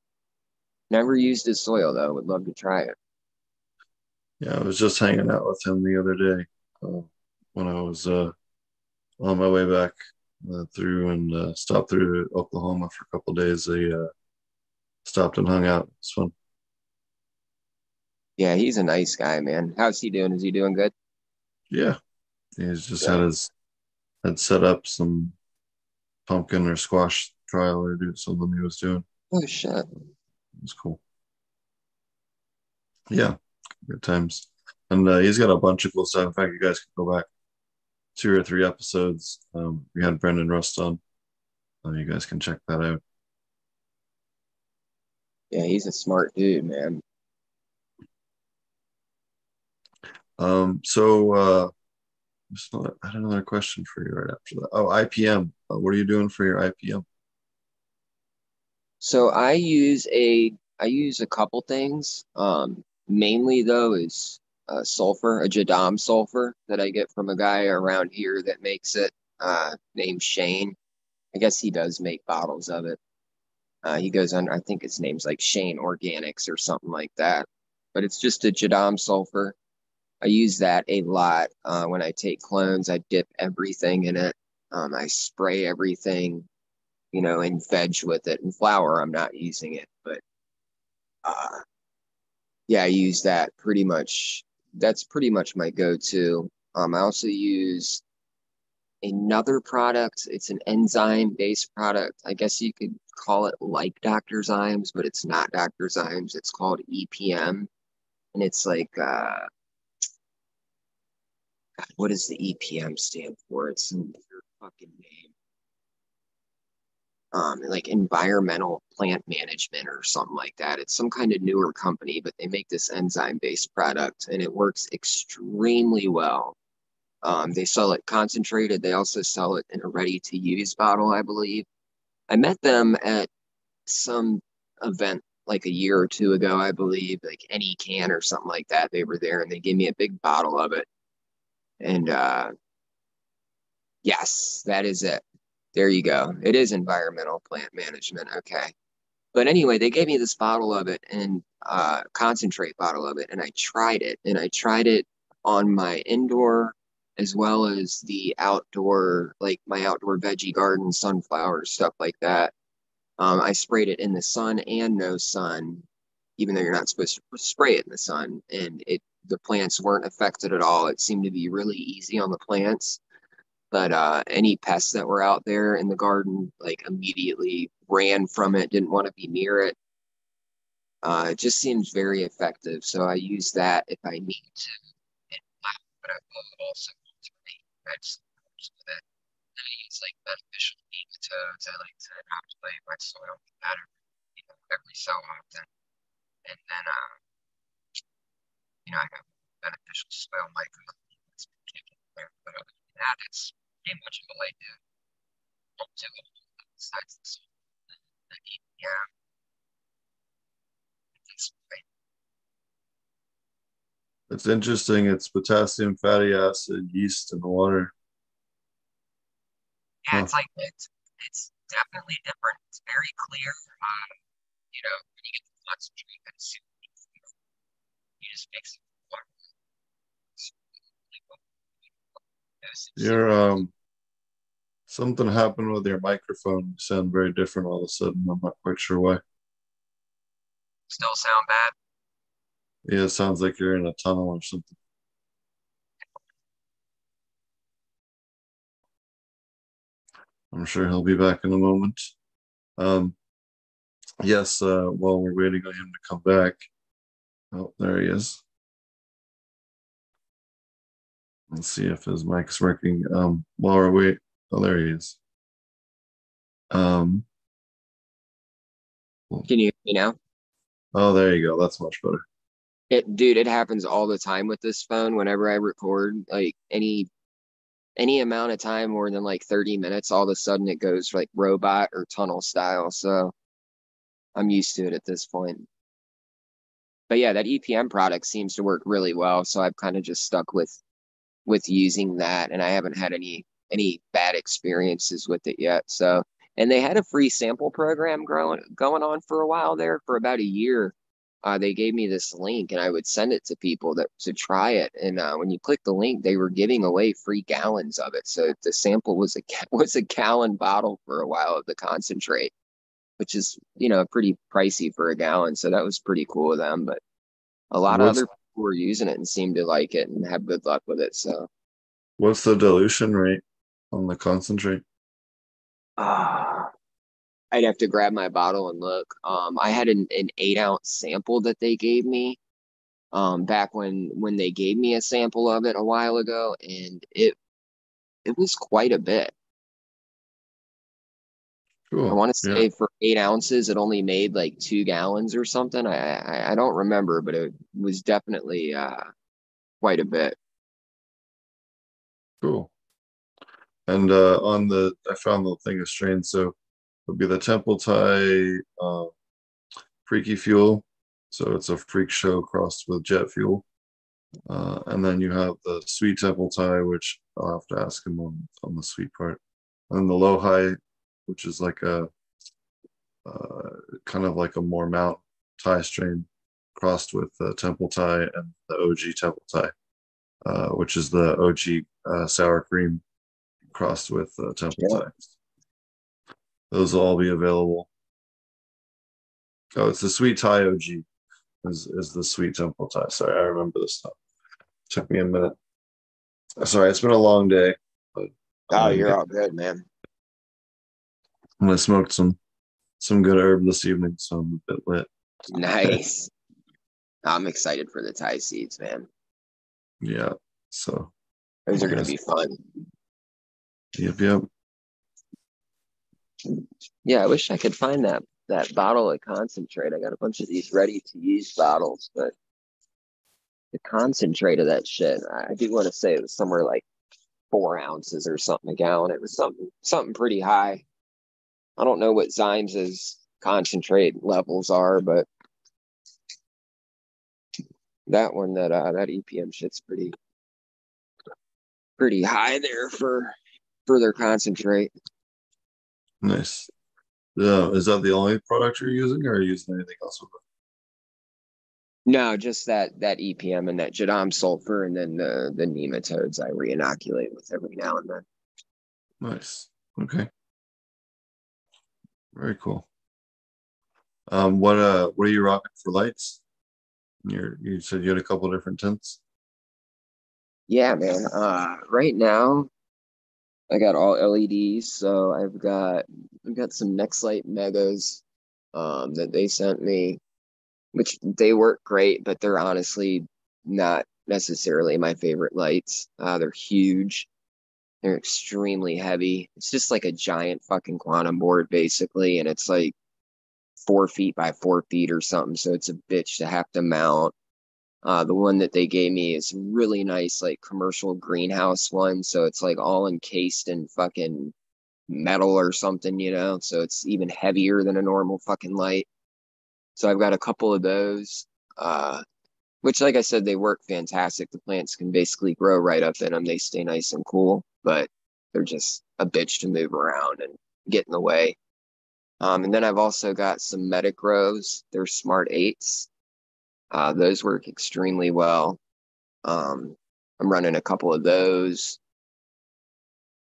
D: Never used his soil though. Would love to try it.
A: Yeah, I was just hanging out with him the other day uh, when I was uh, on my way back uh, through and uh, stopped through Oklahoma for a couple days. They uh, stopped and hung out. It's fun.
D: Yeah, he's a nice guy, man. How's he doing? Is he doing good?
A: Yeah, he's just
D: Yeah.
A: had his had set up some pumpkin or squash trial or do something he was doing.
D: Oh shit.
A: It was cool. Yeah, good times. And uh, he's got a bunch of cool stuff. In fact, you guys can go back two or three episodes. Um, we had Brendan Rust on. Uh, you guys can check that out.
D: Yeah, he's a smart dude, man.
A: Um, so uh, I had another question for you right after that. Oh, IPM. Uh, what are you doing for your IPM?
D: So I use a I use a couple things. Um, mainly though is uh, sulfur, a Jadam sulfur that I get from a guy around here that makes it, uh, named Shane. I guess he does make bottles of it. Uh, he goes under, I think his name's like Shane Organics or something like that. But it's just a Jadam sulfur. I use that a lot uh, when I take clones. I dip everything in it. Um, I spray everything you know, and veg with it. And flower, I'm not using it, but uh, yeah, I use that pretty much. That's pretty much my go-to. Um, I also use another product. It's an enzyme-based product. I guess you could call it like Dr. Zymes, but it's not Dr. Zymes. It's called EPM, and it's like uh, God, what does the EPM stand for? It's some weird fucking name um, like environmental plant management or something like that. It's some kind of newer company, but they make this enzyme based product and it works extremely well. Um, they sell it concentrated. They also sell it in a ready to use bottle, I believe. I met them at some event like a year or two ago, I believe, like NECANN or something like that. They were there and they gave me a big bottle of it. And uh, yes, that is it. There you go. It is environmental plant management. Okay. But anyway, they gave me this bottle of it and uh, concentrate bottle of it, and I tried it, and I tried it on my indoor as well as the outdoor, like my outdoor veggie garden, sunflowers, stuff like that. Um, I sprayed it in the sun and no sun, even though you're not supposed to spray it in the sun, and it the plants weren't affected at all. It seemed to be really easy on the plants. But uh, any pests that were out there in the garden, like immediately ran from it, didn't want to be near it. Uh, it just seems very effective. So I use that if I need to. But I also with it. And I use like beneficial nematodes. I like to inoculate my soil with that you know, every so often. And then, uh, you know, I have beneficial soil microclimates there. But other than that, it's pretty much all I do. Don't do it besides the soil. Yeah.
A: It's interesting. It's potassium, fatty acid, yeast, and water.
D: Yeah, it's like it's it's definitely different. It's very clear. Um, you know, when you get the concentrate soup, you just mix it
A: with water. Your um, something happened with your microphone. You sound very different all of a sudden. I'm not quite sure why.
D: Still sound bad.
A: Yeah, it sounds like you're in a tunnel or something. I'm sure he'll be back in a moment. Um, yes, uh, while we're waiting on him to come back. Oh, there he is. Let's see if his mic's working. Um, while we're waiting, oh, there he is. Um,
D: Can you hear me now?
A: Oh, there you go. That's much better.
D: It, dude, it happens all the time with this phone. Whenever I record, like any any amount of time more than like 30 minutes, all of a sudden it goes like robot or tunnel style. So I'm used to it at this point. But yeah, that EPM product seems to work really well. So I've kind of just stuck with with using that and I haven't had any any bad experiences with it yet. So and they had a free sample program growing going on for a while there for about a year uh, they gave me this link and I would send it to people that to try it. And uh, when you click the link, they were giving away free gallons of it. So the sample was a was a gallon bottle for a while of the concentrate, which is you know pretty pricey for a gallon. So that was pretty cool of them. But a lot what's, of other people were using it and seemed to like it and have good luck with it. So
A: what's the dilution rate on the concentrate?
D: Ah, I'd have to grab my bottle and look. Um, I had an, an eight ounce sample that they gave me um, back when when they gave me a sample of it a while ago, and it it was quite a bit. Cool. I want to say yeah. for eight ounces, it only made like two gallons or something. I I, I don't remember, but it was definitely uh, quite a bit.
A: Cool. And uh, on the, I found the thing of strains. So it would be the Temple Thai uh, Freaky Fuel. So it's a freak show crossed with jet fuel. Uh, and then you have the Sweet Temple Thai, which I'll have to ask him on, on the sweet part. And the Low High, which is like a uh, kind of like a more Mount Thai strain crossed with the Temple Thai and the OG Temple Thai, uh, which is the OG uh, sour cream crossed with uh, Temple yeah. Thai. Those will all be available. Oh, it's the Sweet Thai OG is, is the Sweet Temple Thai. Sorry, I remember this stuff. Took me a minute. Sorry, it's been a long day. But
D: oh, you're all good, man.
A: And I smoked some some good herb this evening, so I'm a bit lit.
D: Nice. I'm excited for the Thai seeds, man.
A: Yeah. So
D: those are gonna be fun.
A: Yep, yep.
D: Yeah, I wish I could find that that bottle of concentrate. I got a bunch of these ready to use bottles, but the concentrate of that shit, I do want to say it was somewhere like four ounces or something a gallon. It was something something pretty high. I don't know what Zymes's concentrate levels are, but that one that uh, that EPM shit's pretty pretty high there for for their concentrate.
A: Nice. Yeah, is that the only product you're using, or are you using anything else with it?
D: No, just that that EPM and that Jadam sulfur, and then the the nematodes I reinoculate with every now and then.
A: Nice. Okay. Very cool. Um, what uh, what are you rocking for lights? You're you said you had a couple different tints.
D: Yeah, man. Uh, right now, I got all LEDs. So I've got I've got some Nextlight Megas um, that they sent me, which they work great, but they're honestly not necessarily my favorite lights. Uh, they're huge. They're extremely heavy. It's just like a giant fucking quantum board, basically, and it's like four feet by four feet or something. So it's a bitch to have to mount. Uh, the one that they gave me is really nice, like commercial greenhouse one. So it's like all encased in fucking metal or something, you know. So it's even heavier than a normal fucking light. So I've got a couple of those, uh, which, like I said, they work fantastic. The plants can basically grow right up in them. They stay nice and cool, but they're just a bitch to move around and get in the way. Um, and then I've also got some Medic Grows. They're Smart Eights. Uh, those work extremely well. Um, I'm running a couple of those.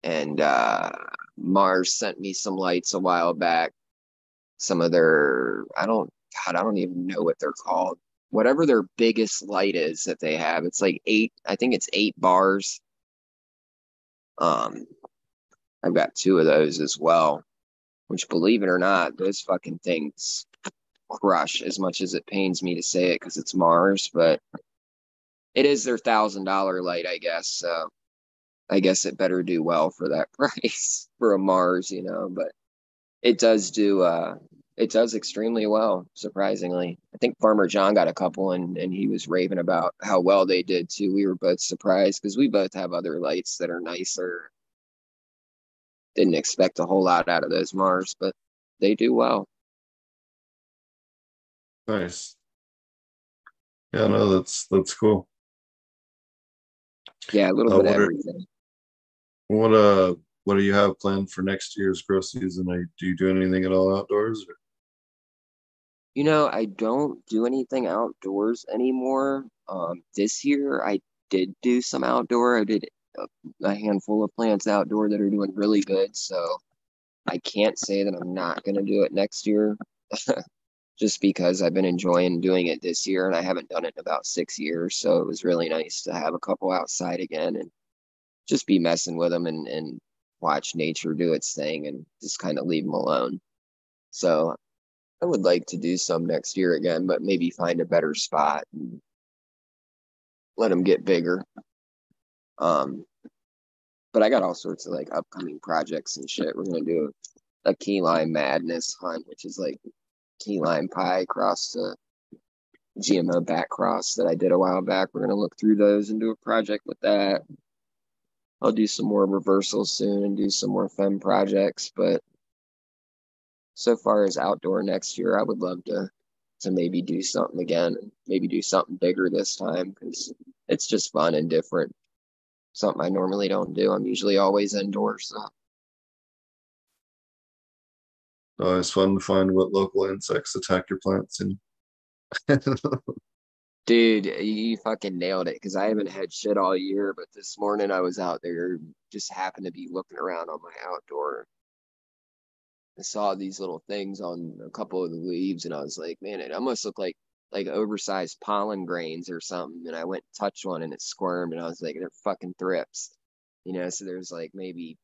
D: And uh, Mars sent me some lights a while back. Some of their, I don't, God, I don't even know what they're called. Whatever their biggest light is that they have, it's like eight, I think it's eight bars. Um, I've got two of those as well, which believe it or not, those fucking things crush as much as it pains me to say it because it's Mars, but it is their thousand dollar light, I guess. So I guess it better do well for that price for a Mars, you know, but it does do uh it does extremely well, surprisingly. I think Farmer John got a couple and, and he was raving about how well they did too. We were both surprised because we both have other lights that are nicer. Didn't expect a whole lot out of those Mars, but they do well.
A: Nice. Yeah, no, that's that's cool.
D: Yeah, a little
A: Uh,
D: bit of
A: are-
D: everything.
A: What uh, what do you have planned for next year's grow season? Are, do you do anything at all outdoors? Or?
D: You know, I don't do anything outdoors anymore. Um, this year I did do some outdoor. I did a, a handful of plants outdoor that are doing really good. So I can't say that I'm not going to do it next year just because I've been enjoying doing it this year and I haven't done it in about six years. So it was really nice to have a couple outside again and just be messing with them and, and watch nature do its thing and just kind of leave them alone. So I would like to do some next year again, but maybe find a better spot and let them get bigger. Um, but I got all sorts of like upcoming projects and shit. We're gonna do a key lime madness hunt, which is like key lime pie cross to GMO back cross that I did a while back. We're gonna look through those and do a project with that. I'll do some more reversals soon and do some more fem projects, but so far as outdoor next year, I would love to to maybe do something again maybe do something bigger this time because it's just fun and different. Something I normally don't do. I'm usually always indoors. So.
A: Oh, it's fun to find what local insects attack your plants and
D: Dude, you fucking nailed it because I haven't had shit all year, but this morning I was out there, just happened to be looking around on my outdoor. I saw these little things on a couple of the leaves, and I was like, man, it almost looked like like oversized pollen grains or something. And I went and touched one, and it squirmed, and I was like, they're fucking thrips, you know. So there's like maybe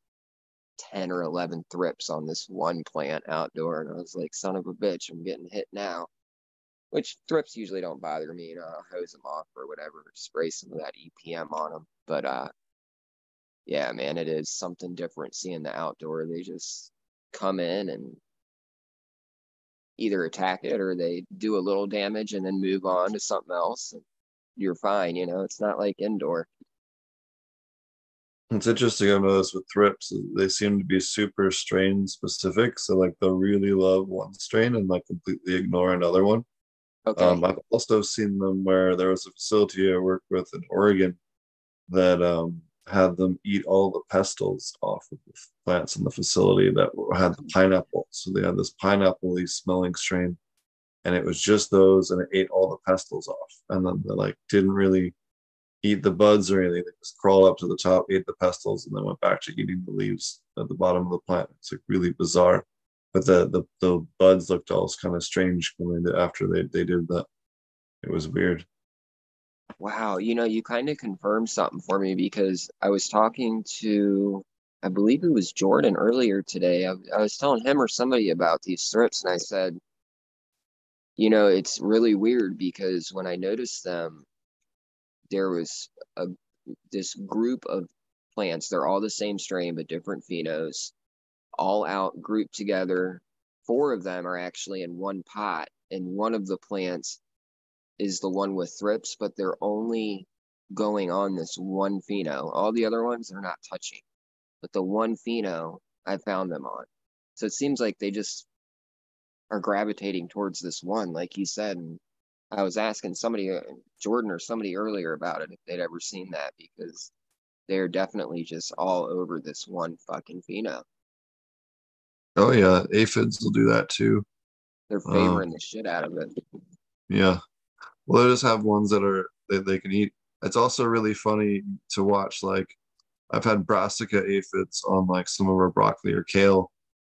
D: ten or eleven thrips on this one plant outdoor, and I was like, son of a bitch, I'm getting hit now which thrips usually don't bother me. You know, I'll hose them off or whatever, spray some of that EPM on them. But uh, yeah, man, it is something different seeing the outdoor. They just come in and either attack it or they do a little damage and then move on to something else. And you're fine. You know, it's not like indoor.
A: It's interesting. I've noticed with thrips, they seem to be super strain specific. So like they'll really love one strain and like completely ignore another one.
D: Okay.
A: Um, I've also seen them where there was a facility I worked with in Oregon that um, had them eat all the pistils off of the plants in the facility that had the pineapple. So they had this pineapple smelling strain, and it was just those, and it ate all the pistils off. And then they like didn't really eat the buds or anything. They just crawled up to the top, ate the pistils, and then went back to eating the leaves at the bottom of the plant. It's like really bizarre. But the the, the buds looked all kind of strange after they, they did that. It was weird.
D: Wow, you know, you kind of confirmed something for me because I was talking to, I believe it was Jordan earlier today. I, I was telling him or somebody about these thrips, and I said, you know, it's really weird because when I noticed them, there was a this group of plants. They're all the same strain, but different phenos, all out grouped together. Four of them are actually in one pot, and one of the plants is the one with thrips, but they're only going on this one pheno. All the other ones they're not touching, but the one pheno I found them on. So it seems like they just are gravitating towards this one, like he said. And I was asking somebody, uh, Jordan or somebody earlier about it, if they'd ever seen that because they're definitely just all over this one fucking pheno.
A: Oh yeah, aphids will do that too.
D: They're favoring um, the shit out of it.
A: Yeah, well, they just have ones that are that they can eat. It's also really funny to watch. Like I've had brassica aphids on like some of our broccoli or kale,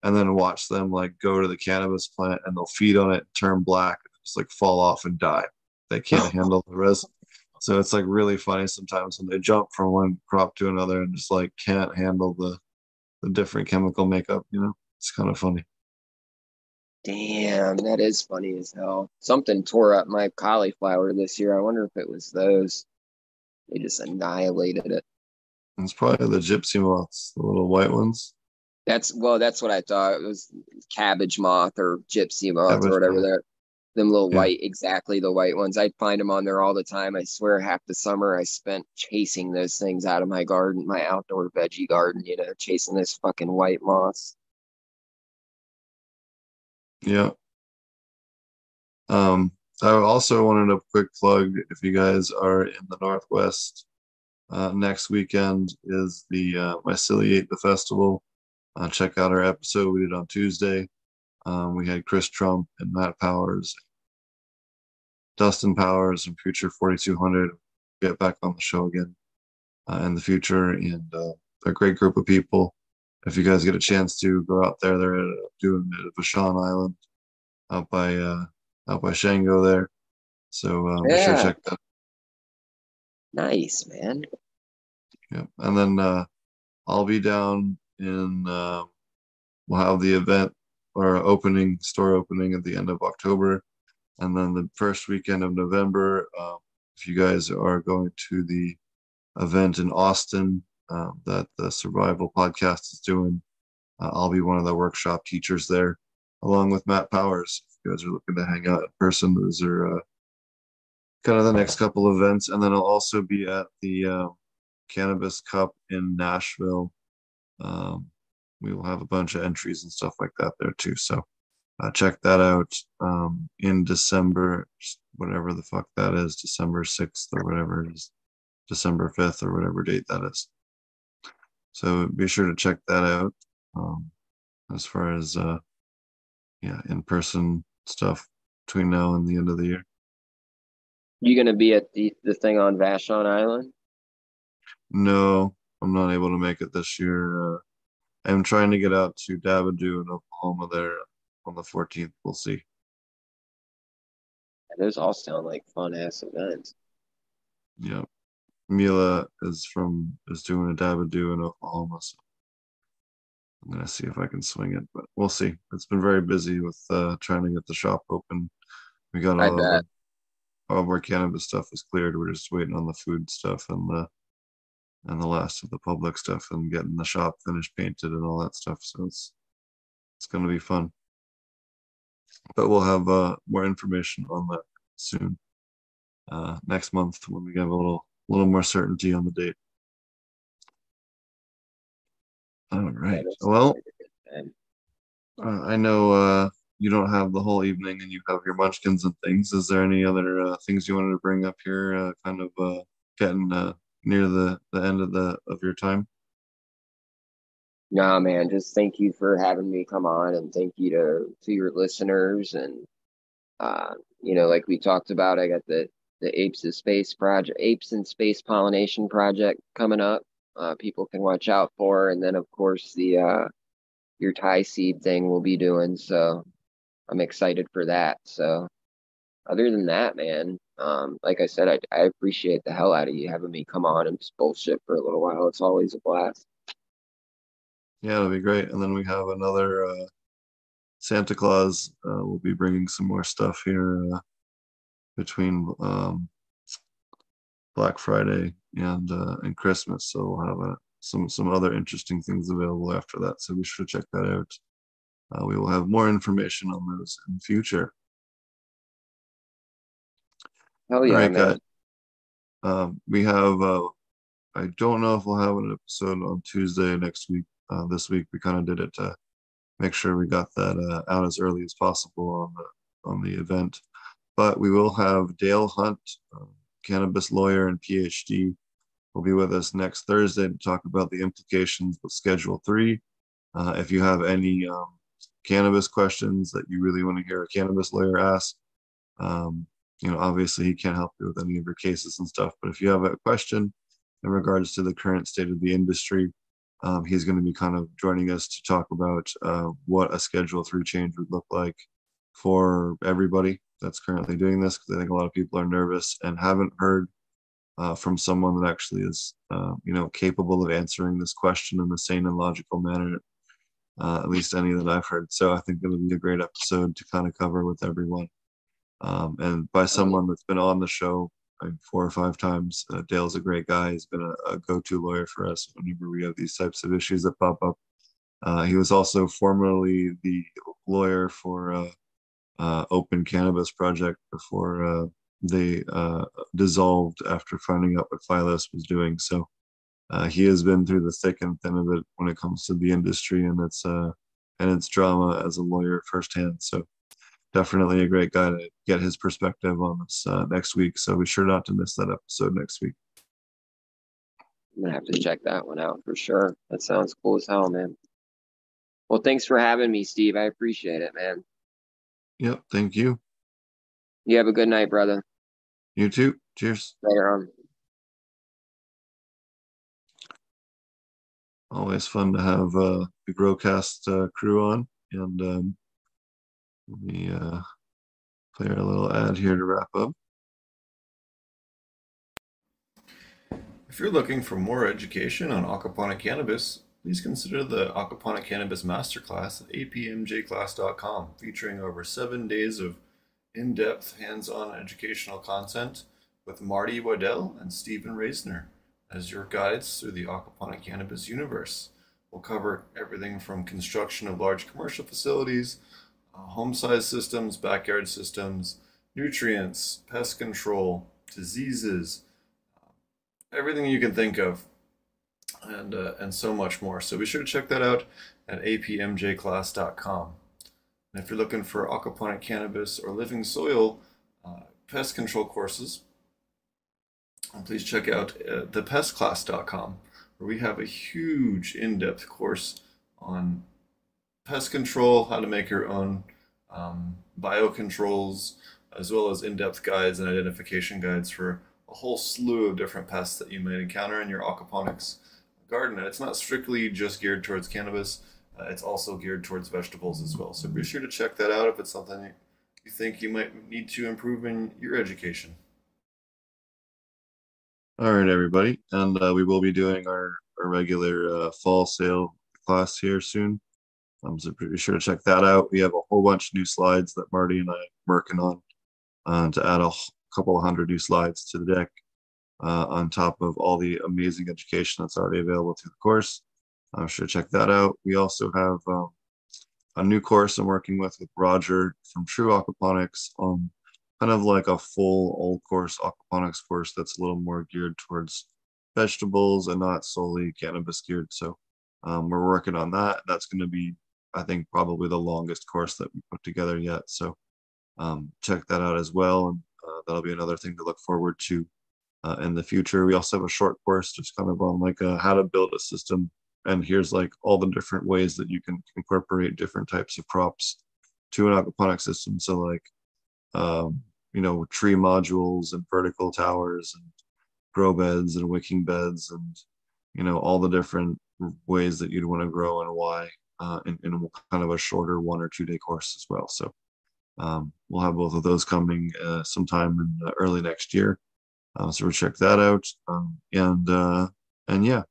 A: and then watch them like go to the cannabis plant and they'll feed on it, turn black, just like fall off and die. They can't handle the risk. So it's like really funny sometimes when they jump from one crop to another and just like can't handle the the different chemical makeup. You know, it's kind of funny.
D: Damn, that is funny as hell. Something tore up my cauliflower this year. I wonder if it was those. They just annihilated it.
A: It's probably the gypsy moths, the little white ones.
D: That's well, that's what I thought. It was cabbage moth or gypsy moth cabbage or whatever they're them little yeah. white, exactly the white ones. I'd find them on there all the time. I swear half the summer I spent chasing those things out of my garden, my outdoor veggie garden, you know, chasing those fucking white moths.
A: Yeah. Um, I also wanted a quick plug if you guys are in the Northwest. Uh, next weekend is the uh, Myceliate the festival. Uh, check out our episode we did on Tuesday. Um, we had Chris Trump and Matt Powers, Dustin Powers, and Future 4200 get back on the show again uh, in the future. And uh, a great group of people if you guys get a chance to go out there, they're doing it at Vashon Island out by uh, out by Shango there. So um, yeah. be sure to check that.
D: Nice, man.
A: Yeah, and then uh, I'll be down in. Uh, we'll have the event or opening store opening at the end of October, and then the first weekend of November. Um, if you guys are going to the event in Austin um, that the Survival Podcast is doing. Uh, I'll be one of the workshop teachers there, along with Matt Powers. If you guys are looking to hang out in person, those are uh, kind of the next couple of events. And then I'll also be at the uh, Cannabis Cup in Nashville. Um, we will have a bunch of entries and stuff like that there too. So uh, check that out um, in December, whatever the fuck that is, December 6th or whatever it is, December 5th or whatever date that is. So be sure to check that out. Um, as far as uh, yeah, in person stuff between now and the end of the year.
D: You gonna be at the the thing on Vashon Island?
A: No, I'm not able to make it this year. Uh, I'm trying to get out to Dabadoo in Oklahoma there on the 14th. We'll see.
D: Those all sound like fun ass events.
A: Yep. Mila is from is doing a Dabadoo in Oklahoma, so I'm gonna see if I can swing it, but we'll see. It's been very busy with uh, trying to get the shop open. We got all, of, all of our cannabis stuff is cleared. We're just waiting on the food stuff and the and the last of the public stuff and getting the shop finished painted and all that stuff. So it's it's gonna be fun. But we'll have uh, more information on that soon. Uh, next month when we have a little a little more certainty on the date. All right. Well, uh, I know uh, you don't have the whole evening and you have your munchkins and things. Is there any other uh, things you wanted to bring up here? Uh, kind of uh, getting uh, near the the end of the of your time?
D: Nah, man, just thank you for having me come on and thank you to to your listeners and uh, you know, like we talked about, I got the the Apes of Space project, Apes in Space Pollination project coming up. Uh, people can watch out for, and then of course the uh, your Thai seed thing we'll be doing. So I'm excited for that. So other than that, man, um, like I said, I, I appreciate the hell out of you having me come on and just bullshit for a little while. It's always a blast.
A: Yeah, it'll be great. And then we have another uh, Santa Claus. Uh, will be bringing some more stuff here uh, between um, Black Friday and uh, and Christmas. So we'll have uh, some some other interesting things available after that. So be sure to check that out. Uh, we will have more information on those in the future.
D: Hell yeah,
A: All right,
D: man.
A: guys. Um, we have. Uh, I don't know if we'll have an episode on Tuesday next week. Uh, this week we kind of did it to make sure we got that uh, out as early as possible on the on the event. But we will have Dale Hunt, uh, cannabis lawyer and PhD, will be with us next Thursday to talk about the implications of Schedule Three. Uh, if you have any um, cannabis questions that you really want to hear a cannabis lawyer ask, um, you know, obviously he can't help you with any of your cases and stuff. But if you have a question in regards to the current state of the industry, um, he's going to be kind of joining us to talk about uh, what a Schedule Three change would look like for everybody that's currently doing this, because I think a lot of people are nervous and haven't heard uh, from someone that actually is, uh, you know, capable of answering this question in a sane and logical manner. Uh, at least any that I've heard. So I think it'll be a great episode to kind of cover with everyone. Um, and by someone that's been on the show like four or five times. Uh, Dale's a great guy. He's been a, a go-to lawyer for us whenever we have these types of issues that pop up. Uh, he was also formerly the lawyer for uh, uh Open Cannabis Project before uh, they uh, dissolved after finding out what Phylos was doing. So he has been through the thick and thin of it when it comes to the industry and its and its drama as a lawyer firsthand. So definitely a great guy to get his perspective on this uh, next week. So be sure not to miss that episode next week.
D: I'm gonna have to check that one out for sure. That sounds cool as hell, man. Well, thanks for having me, Steve. I appreciate it, man.
A: Yep. Thank you.
D: You have a good night, brother.
A: You too. Cheers.
D: Later on.
A: Always fun to have uh, the Growcast uh, crew on. And um, let me uh, play our little ad here to wrap up.
E: If you're looking for more education on aquaponic cannabis, please consider the Aquaponic Cannabis Masterclass at apmjclass.com, featuring over seven days of in depth, hands on educational content with Marty Waddell and Stephen Reisner as your guides through the aquaponic cannabis universe. We'll cover everything from construction of large commercial facilities uh, home size systems, backyard systems, nutrients, pest control, diseases, uh, everything you can think of, and, uh, and so much more. So be sure to check that out at apmjclass.com. And if you're looking for aquaponic cannabis or living soil uh, pest control courses, please check out uh, thepestclass.com, where we have a huge in-depth course on pest control, how to make your own um, biocontrols, as well as in-depth guides and identification guides for a whole slew of different pests that you might encounter in your aquaponics garden. And it's not strictly just geared towards cannabis, uh, it's also geared towards vegetables as well. So be sure to check that out if it's something you think you might need to improve in your education.
A: All right, everybody. And uh, we will be doing our, our regular uh, fall sale class here soon. Um, so be sure to check that out. We have a whole bunch of new slides that Marty and I are working on uh, to add a couple of hundred new slides to the deck uh, on top of all the amazing education that's already available through the course. I'm sure check that out. We also have um, a new course I'm working with with Roger from True Aquaponics on kind of like a full old course aquaponics course that's a little more geared towards vegetables and not solely cannabis geared. So um, we're working on that. That's going to be I think probably the longest course that we put together yet. So um, check that out as well, and uh, that'll be another thing to look forward to uh, in the future. We also have a short course just kind of on like uh, how to build a system. And here's like all the different ways that you can incorporate different types of props to an aquaponic system. So like, um, you know, tree modules and vertical towers and grow beds and wicking beds and, you know, all the different ways that you'd want to grow and why uh, in, in kind of a shorter one or two day course as well. So um, we'll have both of those coming uh, sometime in early next year. Uh, so we'll check that out. Um, and uh, and yeah,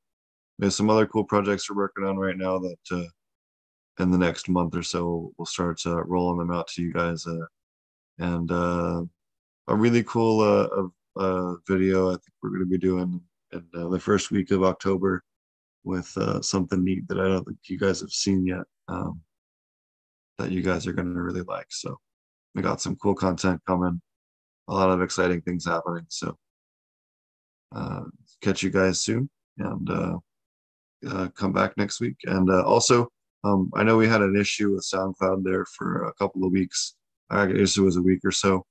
A: there's some other cool projects we're working on right now that uh, in the next month or so we'll start uh, rolling them out to you guys. Uh, and uh, a really cool video I think we're going to be doing in the first week of October with something neat that I don't think you guys have seen yet. Um, that you guys are going to really like. So we got some cool content coming, a lot of exciting things happening. So uh, catch you guys soon and uh, uh, come back next week. And uh, also, um, I know we had an issue with SoundCloud there for a couple of weeks. I guess it was a week or so.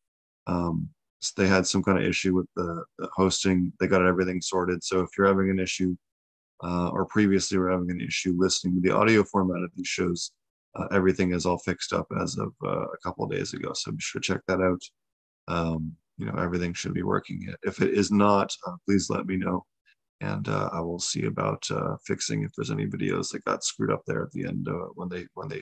A: Um, so they had some kind of issue with the, the, hosting. They got everything sorted. So if you're having an issue, uh, or previously were having an issue listening to the audio format of these shows, uh, everything is all fixed up as of a couple of days ago. So be sure to check that out. Um, you know, everything should be working. If it is not, uh, please let me know. And uh, I will see about uh, fixing if there's any videos that got screwed up there at the end when they when they